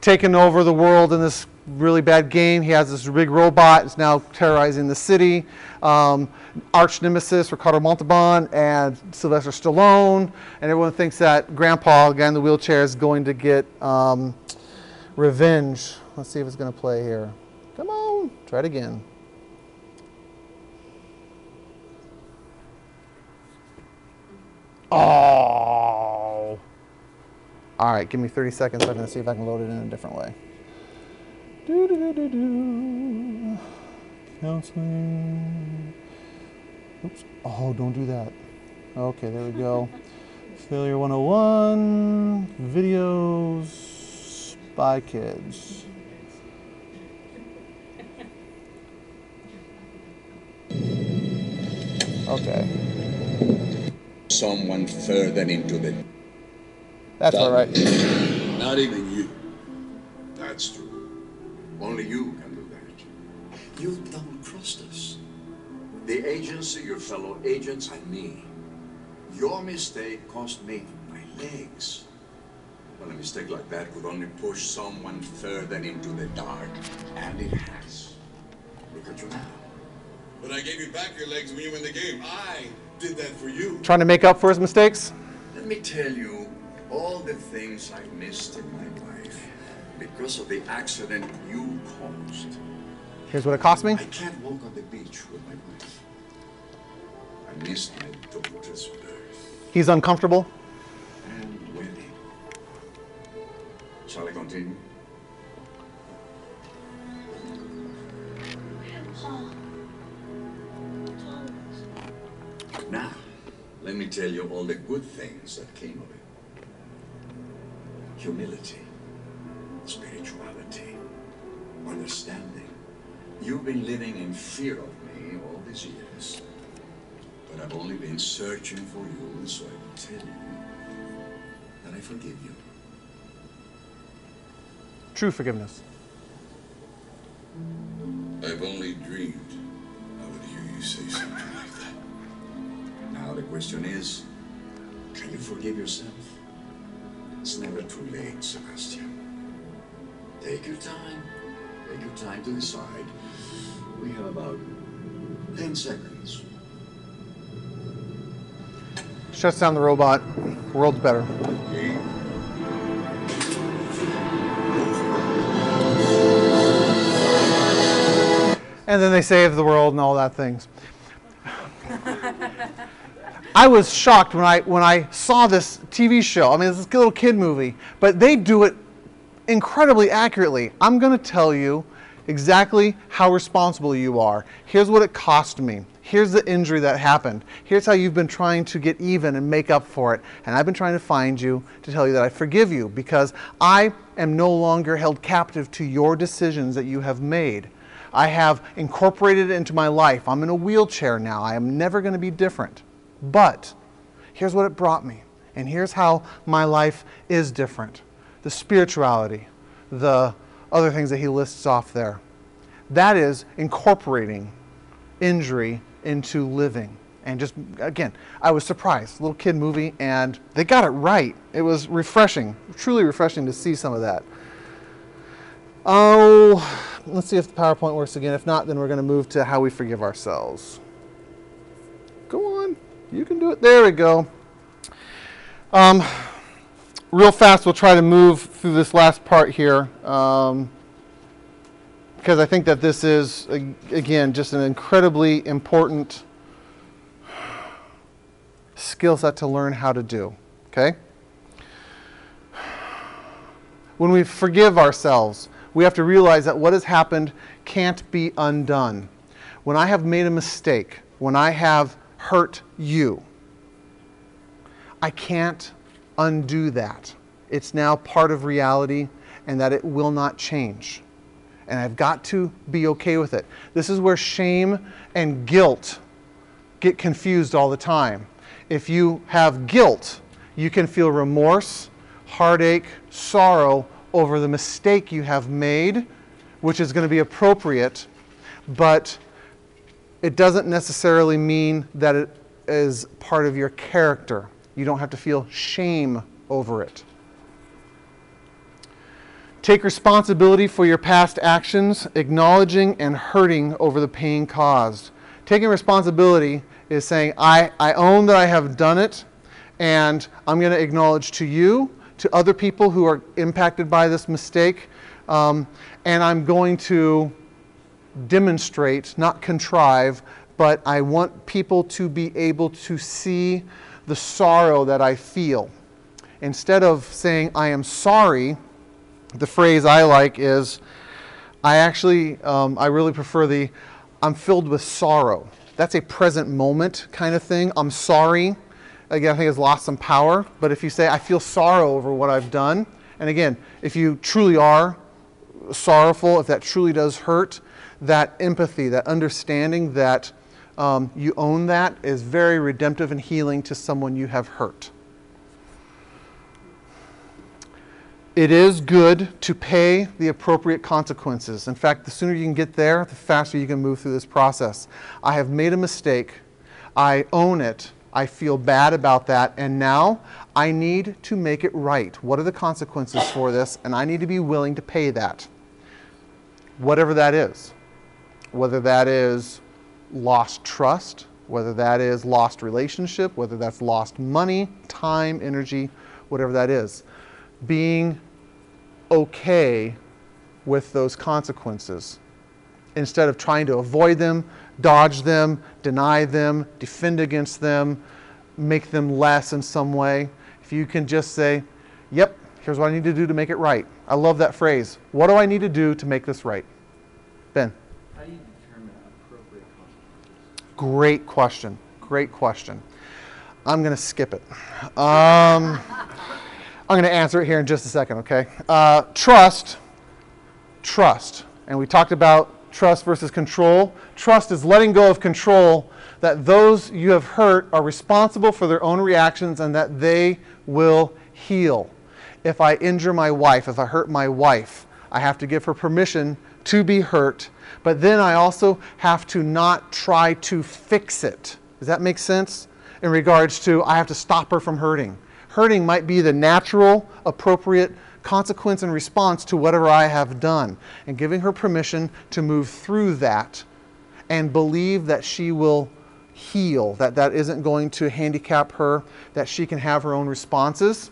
Speaker 2: taken over the world in this really bad game. He has this big robot. It's now terrorizing the city. Um, arch nemesis Ricardo Montalban and Sylvester Stallone, and everyone thinks that Grandpa, guy in the wheelchair, is going to get um, revenge. Let's see if it's going to play here. Come on, try it again. Oh. All right, give me 30 seconds. I'm going to see if I can load it in a different way. Do, do, do, do, do. Counseling. Oops. Oh, don't do that. Okay, there we go. Failure 101, videos, Spy Kids. Okay,
Speaker 12: Someone further into the.
Speaker 2: that's all right.
Speaker 13: Not even you.
Speaker 12: That's true. Only you can do that. You've double crossed us. The agency, your fellow agents, and me. Your mistake cost me my legs. Well, a mistake like that could only push someone further into the dark. And it has. Look at you now.
Speaker 13: But I gave you back your legs when you win the game. I did that for you.
Speaker 2: Trying to make up for his mistakes?
Speaker 12: Let me tell you all the things I've missed in my life because of the accident you caused.
Speaker 2: Here's what it cost me.
Speaker 12: I can't walk on the beach with my wife. I missed my daughter's birth
Speaker 2: He's uncomfortable.
Speaker 12: and wedding. Shall I continue? Now, let me tell you all the good things that came of it. Humility, spirituality, understanding. You've been living in fear of me all these years. But I've only been searching for you so I can tell you that I forgive you.
Speaker 2: True forgiveness.
Speaker 13: I've only dreamed I would hear you say something like that.
Speaker 12: Now the question is, can you forgive yourself? It's never too late, Sebastian. Take your time. Take your time to decide. We have about 10 seconds.
Speaker 2: Shuts down the robot. World's better. And then they save the world and all that things. I was shocked when I when I saw this TV show. I mean, it's a little kid movie, but they do it incredibly accurately. I'm going to tell you exactly how responsible you are. Here's what it cost me. Here's the injury that happened. Here's how you've been trying to get even and make up for it. And I've been trying to find you to tell you that I forgive you because I am no longer held captive to your decisions that you have made. I have incorporated it into my life. I'm in a wheelchair now. I am never going to be different. But here's what it brought me. And here's how my life is different the spirituality, the other things that he lists off there. That is incorporating injury into living. And just, again, I was surprised. Little kid movie, and they got it right. It was refreshing, truly refreshing to see some of that. Oh, let's see if the PowerPoint works again. If not, then we're going to move to how we forgive ourselves. Go on. You can do it. There we go. Um, real fast, we'll try to move through this last part here. Um, because I think that this is, again, just an incredibly important skill set to learn how to do. Okay? When we forgive ourselves, we have to realize that what has happened can't be undone. When I have made a mistake, when I have hurt you, I can't undo that. It's now part of reality and that it will not change. And I've got to be okay with it. This is where shame and guilt get confused all the time. If you have guilt, you can feel remorse, heartache, sorrow over the mistake you have made, which is going to be appropriate, but it doesn't necessarily mean that it is part of your character. You don't have to feel shame over it. Take responsibility for your past actions, acknowledging and hurting over the pain caused. Taking responsibility is saying, I, I own that I have done it, and I'm going to acknowledge to you, to other people who are impacted by this mistake, um, and I'm going to demonstrate, not contrive, but I want people to be able to see the sorrow that I feel. Instead of saying, I am sorry, the phrase I like is, I actually, um, I really prefer the, I'm filled with sorrow. That's a present moment kind of thing. I'm sorry. again, I think has lost some power. But if you say, I feel sorrow over what I've done, and again, if you truly are sorrowful, if that truly does hurt, that empathy, that understanding that um, you own that is very redemptive and healing to someone you have hurt. It is good to pay the appropriate consequences. In fact, the sooner you can get there, the faster you can move through this process. I have made a mistake. I own it. I feel bad about that. And now I need to make it right. What are the consequences for this? And I need to be willing to pay that. Whatever that is. Whether that is lost trust, whether that is lost relationship, whether that's lost money, time, energy, whatever that is. Being okay with those consequences instead of trying to avoid them, dodge them, deny them, defend against them, make them less in some way. If you can just say, Yep, here's what I need to do to make it right. I love that phrase. What do I need to do to make this right? Ben.
Speaker 9: How do you determine appropriate consequences?
Speaker 2: Great question. Great question. I'm going to skip it. Um, I'm going to answer it here in just a second, okay? Uh, trust, trust. And we talked about trust versus control. Trust is letting go of control that those you have hurt are responsible for their own reactions and that they will heal. If I injure my wife, if I hurt my wife, I have to give her permission to be hurt, but then I also have to not try to fix it. Does that make sense? In regards to, I have to stop her from hurting. Hurting might be the natural, appropriate consequence and response to whatever I have done, and giving her permission to move through that and believe that she will heal, that that isn't going to handicap her, that she can have her own responses.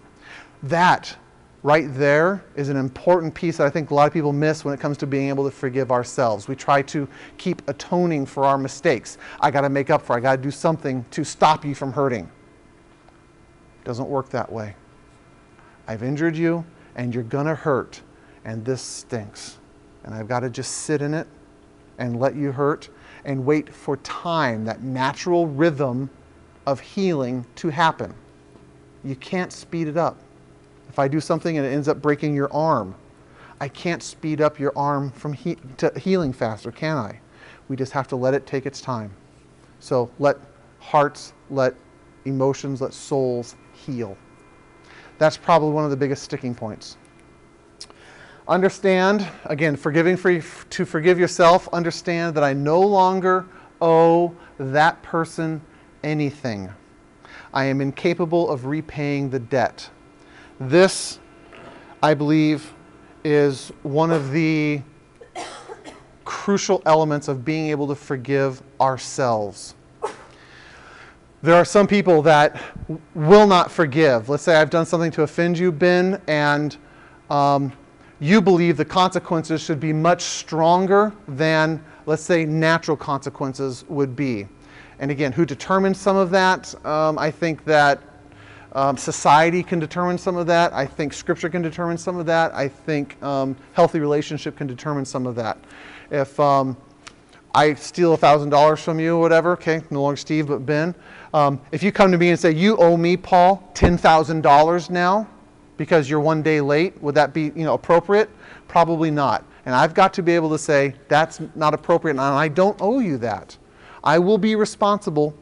Speaker 2: That right there is an important piece that I think a lot of people miss when it comes to being able to forgive ourselves. We try to keep atoning for our mistakes. I got to make up for, I got to do something to stop you from hurting. Doesn't work that way. I've injured you and you're going to hurt and this stinks. And I've got to just sit in it and let you hurt and wait for time, that natural rhythm of healing to happen. You can't speed it up. If I do something and it ends up breaking your arm, I can't speed up your arm from he- to healing faster, can I? We just have to let it take its time. So let hearts, let emotions, let souls heal. That's probably one of the biggest sticking points. Understand, again, forgiving for, to forgive yourself, understand that I no longer owe that person anything. I am incapable of repaying the debt. This, I believe, is one of the crucial elements of being able to forgive ourselves. There are some people that will not forgive. Let's say I've done something to offend you, Ben, and um, you believe the consequences should be much stronger than, let's say, natural consequences would be. And again, who determines some of that? Um, I think that um, society can determine some of that. I think scripture can determine some of that. I think um, healthy relationship can determine some of that. If um, I steal $1,000 from you or whatever, okay, no longer Steve, but Ben, um, if you come to me and say, You owe me, Paul, $10,000 now because you're one day late, would that be you know, appropriate? Probably not. And I've got to be able to say, That's not appropriate, and I don't owe you that. I will be responsible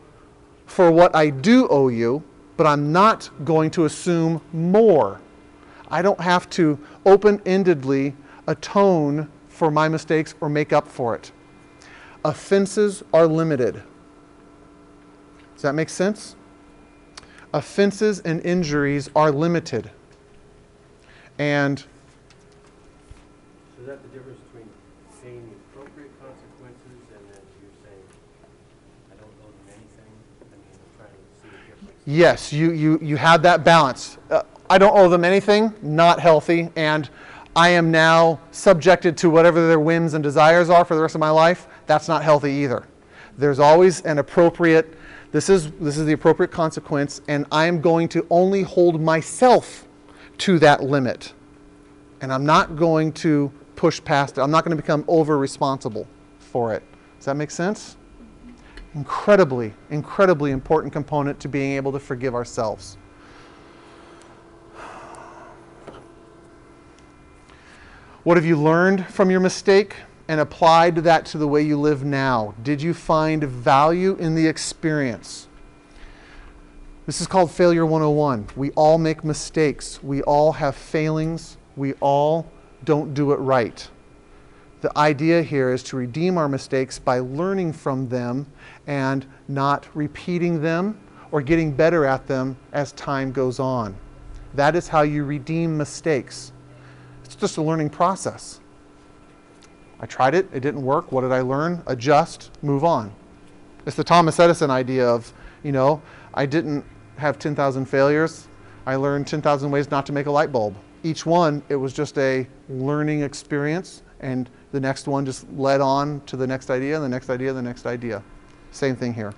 Speaker 2: for what I do owe you, but I'm not going to assume more. I don't have to open endedly atone for my mistakes or make up for it. Offenses are limited. Does that make sense? Offenses and injuries are limited. And
Speaker 8: So is that the difference between paying the appropriate consequences and then you're saying, I don't owe them anything? I mean, I'm trying to see the difference.
Speaker 2: Yes, you, you, you have that balance. Uh, I don't owe them anything, not healthy, and I am now subjected to whatever their whims and desires are for the rest of my life. That's not healthy either. There's always an appropriate, this is, this is the appropriate consequence, and I am going to only hold myself to that limit. And I'm not going to push past it. I'm not going to become over responsible for it. Does that make sense? Incredibly, incredibly important component to being able to forgive ourselves. What have you learned from your mistake and applied that to the way you live now? Did you find value in the experience? This is called Failure 101. We all make mistakes. We all have failings. We all don't do it right. The idea here is to redeem our mistakes by learning from them and not repeating them or getting better at them as time goes on. That is how you redeem mistakes. It's just a learning process. I tried it, it didn't work. What did I learn? Adjust, move on. It's the Thomas Edison idea of, you know, I didn't have 10,000 failures. I learned 10,000 ways not to make a light bulb. Each one, it was just a learning experience, and the next one just led on to the next idea, the next idea, the next idea. Same thing here.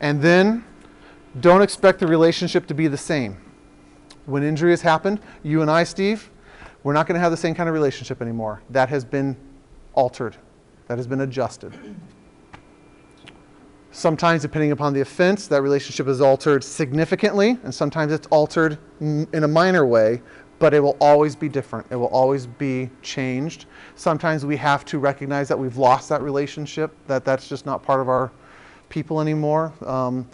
Speaker 2: And then don't expect the relationship to be the same. When injury has happened, you and I, Steve, we're not going to have the same kind of relationship anymore. That has been altered, that has been adjusted. Sometimes, depending upon the offense, that relationship is altered significantly, and sometimes it's altered in a minor way, but it will always be different. It will always be changed. Sometimes we have to recognize that we've lost that relationship, that that's just not part of our people anymore. Um,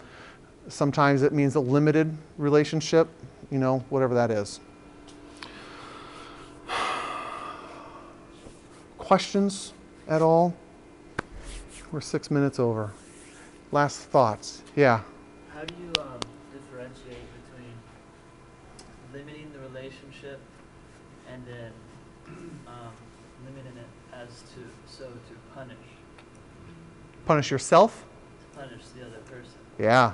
Speaker 2: sometimes it means a limited relationship, you know, whatever that is. Questions at all? We're six minutes over. Last thoughts. Yeah.
Speaker 14: How do you um, differentiate between limiting the relationship and then um, limiting it as to so to punish
Speaker 2: Punish yourself?
Speaker 14: punish the other person?
Speaker 2: Yeah.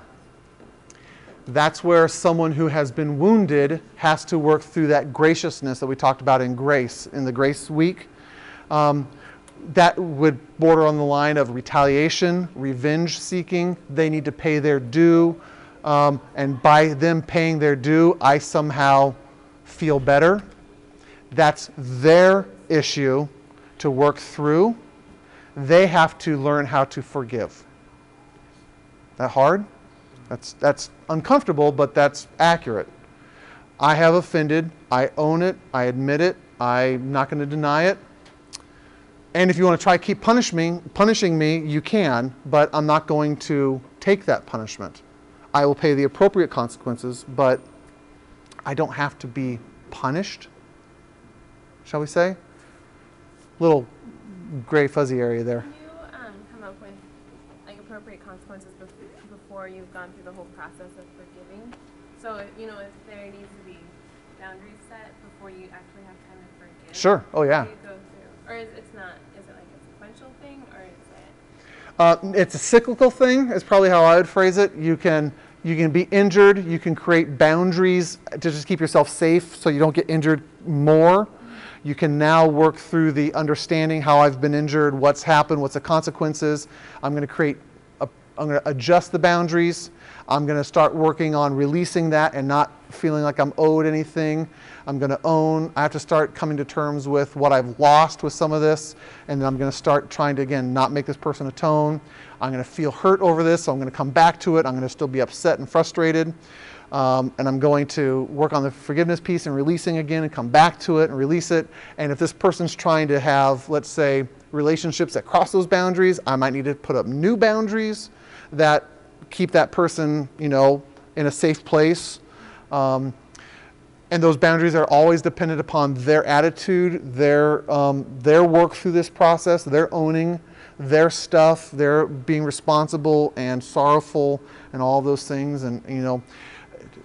Speaker 2: That's where someone who has been wounded has to work through that graciousness that we talked about in grace, in the grace week. Um, that would border on the line of retaliation, revenge seeking. They need to pay their due. Um, and by them paying their due, I somehow feel better. That's their issue to work through. They have to learn how to forgive. That hard? That's, that's uncomfortable, but that's accurate. I have offended. I own it. I admit it. I'm not going to deny it. And if you want to try to keep punish me, punishing me, you can, but I'm not going to take that punishment. I will pay the appropriate consequences, but I don't have to be punished, shall we say? Little gray fuzzy area there.
Speaker 15: Can you um, come up with like appropriate consequences bef- before you've gone through the whole process of forgiving? So if, you know if there needs to be boundaries set before you actually have time to forgive.
Speaker 2: Sure. Oh, yeah.
Speaker 15: How do you go through, or is it's not? Is it like a sequential thing, or is it?
Speaker 2: Uh, it's a cyclical thing, is probably how I would phrase it. You can you can be injured. You can create boundaries to just keep yourself safe, so you don't get injured more. You can now work through the understanding how I've been injured, what's happened, what's the consequences. I'm going to create. A, I'm going to adjust the boundaries. I'm going to start working on releasing that and not feeling like I'm owed anything. I'm going to own, I have to start coming to terms with what I've lost with some of this, and then I'm going to start trying to, again, not make this person atone. I'm going to feel hurt over this, so I'm going to come back to it. I'm going to still be upset and frustrated. Um, and I'm going to work on the forgiveness piece and releasing again and come back to it and release it. And if this person's trying to have, let's say, relationships that cross those boundaries, I might need to put up new boundaries that keep that person, you know, in a safe place. Um, and those boundaries are always dependent upon their attitude, their, um, their work through this process, their owning their stuff, their being responsible and sorrowful and all those things. And, you know,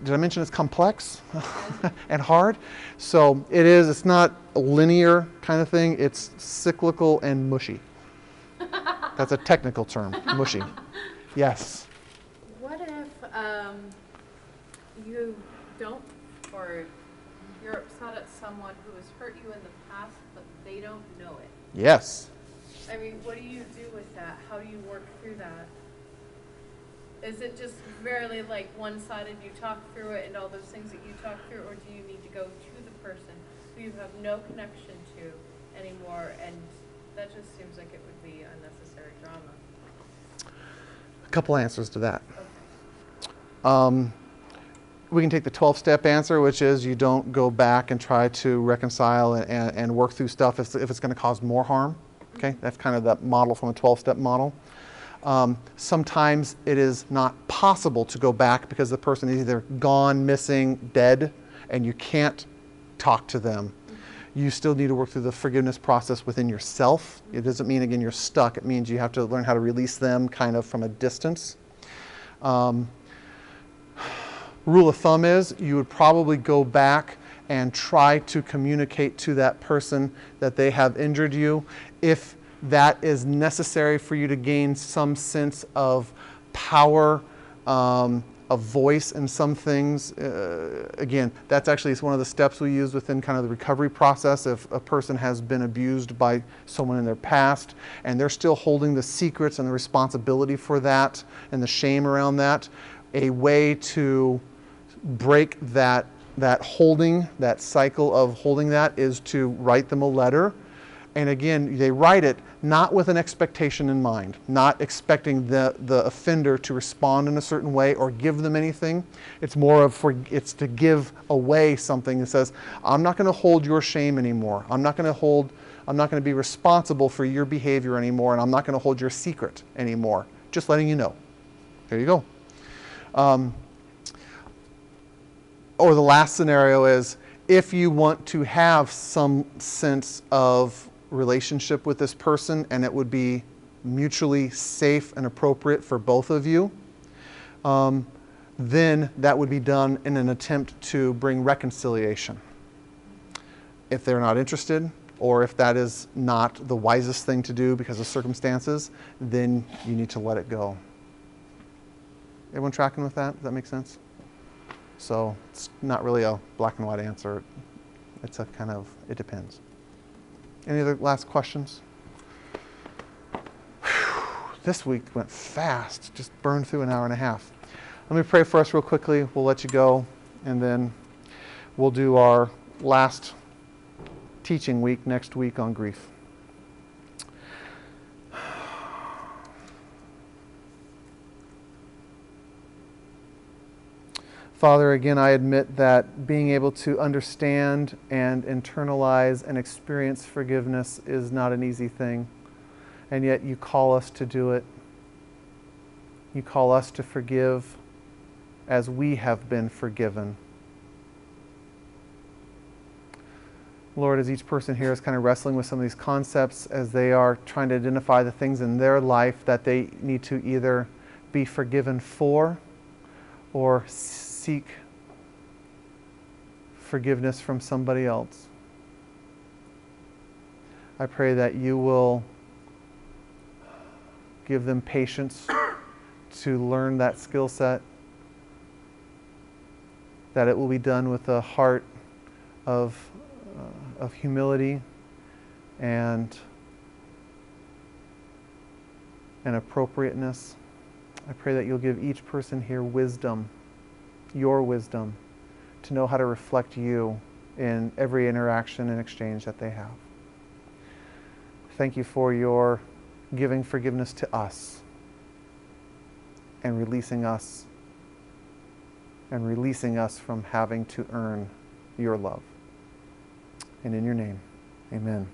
Speaker 2: did I mention it's complex and hard? So it is, it's not a linear kind of thing, it's cyclical and mushy. That's a technical term, mushy. Yes.
Speaker 1: What if um, you don't, or you're upset at someone who has hurt you in the past, but they don't know it?
Speaker 2: Yes.
Speaker 1: I mean, what do you do with that? How do you work through that? Is it just merely like one-sided, you talk through it and all those things that you talk through, or do you need to go to the person who you have no connection to anymore? And that just seems like it would be unnecessary drama.
Speaker 2: A couple answers to that. Okay. Um, we can take the 12 step answer, which is you don't go back and try to reconcile and, and, and work through stuff if, if it's going to cause more harm. Okay, that's kind of that model from a 12 step model. Um, sometimes it is not possible to go back because the person is either gone, missing, dead, and you can't talk to them. You still need to work through the forgiveness process within yourself. It doesn't mean, again, you're stuck. It means you have to learn how to release them kind of from a distance. Um, rule of thumb is you would probably go back and try to communicate to that person that they have injured you if that is necessary for you to gain some sense of power, um, of voice in some things. Uh, again, that's actually one of the steps we use within kind of the recovery process. If a person has been abused by someone in their past and they're still holding the secrets and the responsibility for that and the shame around that, a way to break that that holding that cycle of holding that is to write them a letter and again they write it not with an expectation in mind not expecting the, the offender to respond in a certain way or give them anything. It's more of for it's to give away something that says i'm not going to hold your shame anymore. I'm not going to hold i'm not going to be responsible for your behavior anymore and i'm not going to hold your secret anymore. Just letting you know. There you go. Um, or the last scenario is if you want to have some sense of relationship with this person and it would be mutually safe and appropriate for both of you, um, then that would be done in an attempt to bring reconciliation. If they're not interested, or if that is not the wisest thing to do because of circumstances, then you need to let it go. Everyone tracking with that? Does that make sense? So it's not really a black and white answer. It's a kind of, it depends. Any other last questions? Whew, this week went fast, just burned through an hour and a half. Let me pray for us real quickly. We'll let you go, and then we'll do our last teaching week next week on grief. Father, again, I admit that being able to understand and internalize and experience forgiveness is not an easy thing. And yet you call us to do it. You call us to forgive as we have been forgiven. Lord, as each person here is kind of wrestling with some of these concepts, as they are trying to identify the things in their life that they need to either be forgiven for or seek forgiveness from somebody else. I pray that you will give them patience to learn that skill set, that it will be done with a heart of, uh, of humility and, and appropriateness. I pray that you'll give each person here wisdom your wisdom to know how to reflect you in every interaction and exchange that they have. Thank you for your giving forgiveness to us and releasing us and releasing us from having to earn your love. And in your name, amen.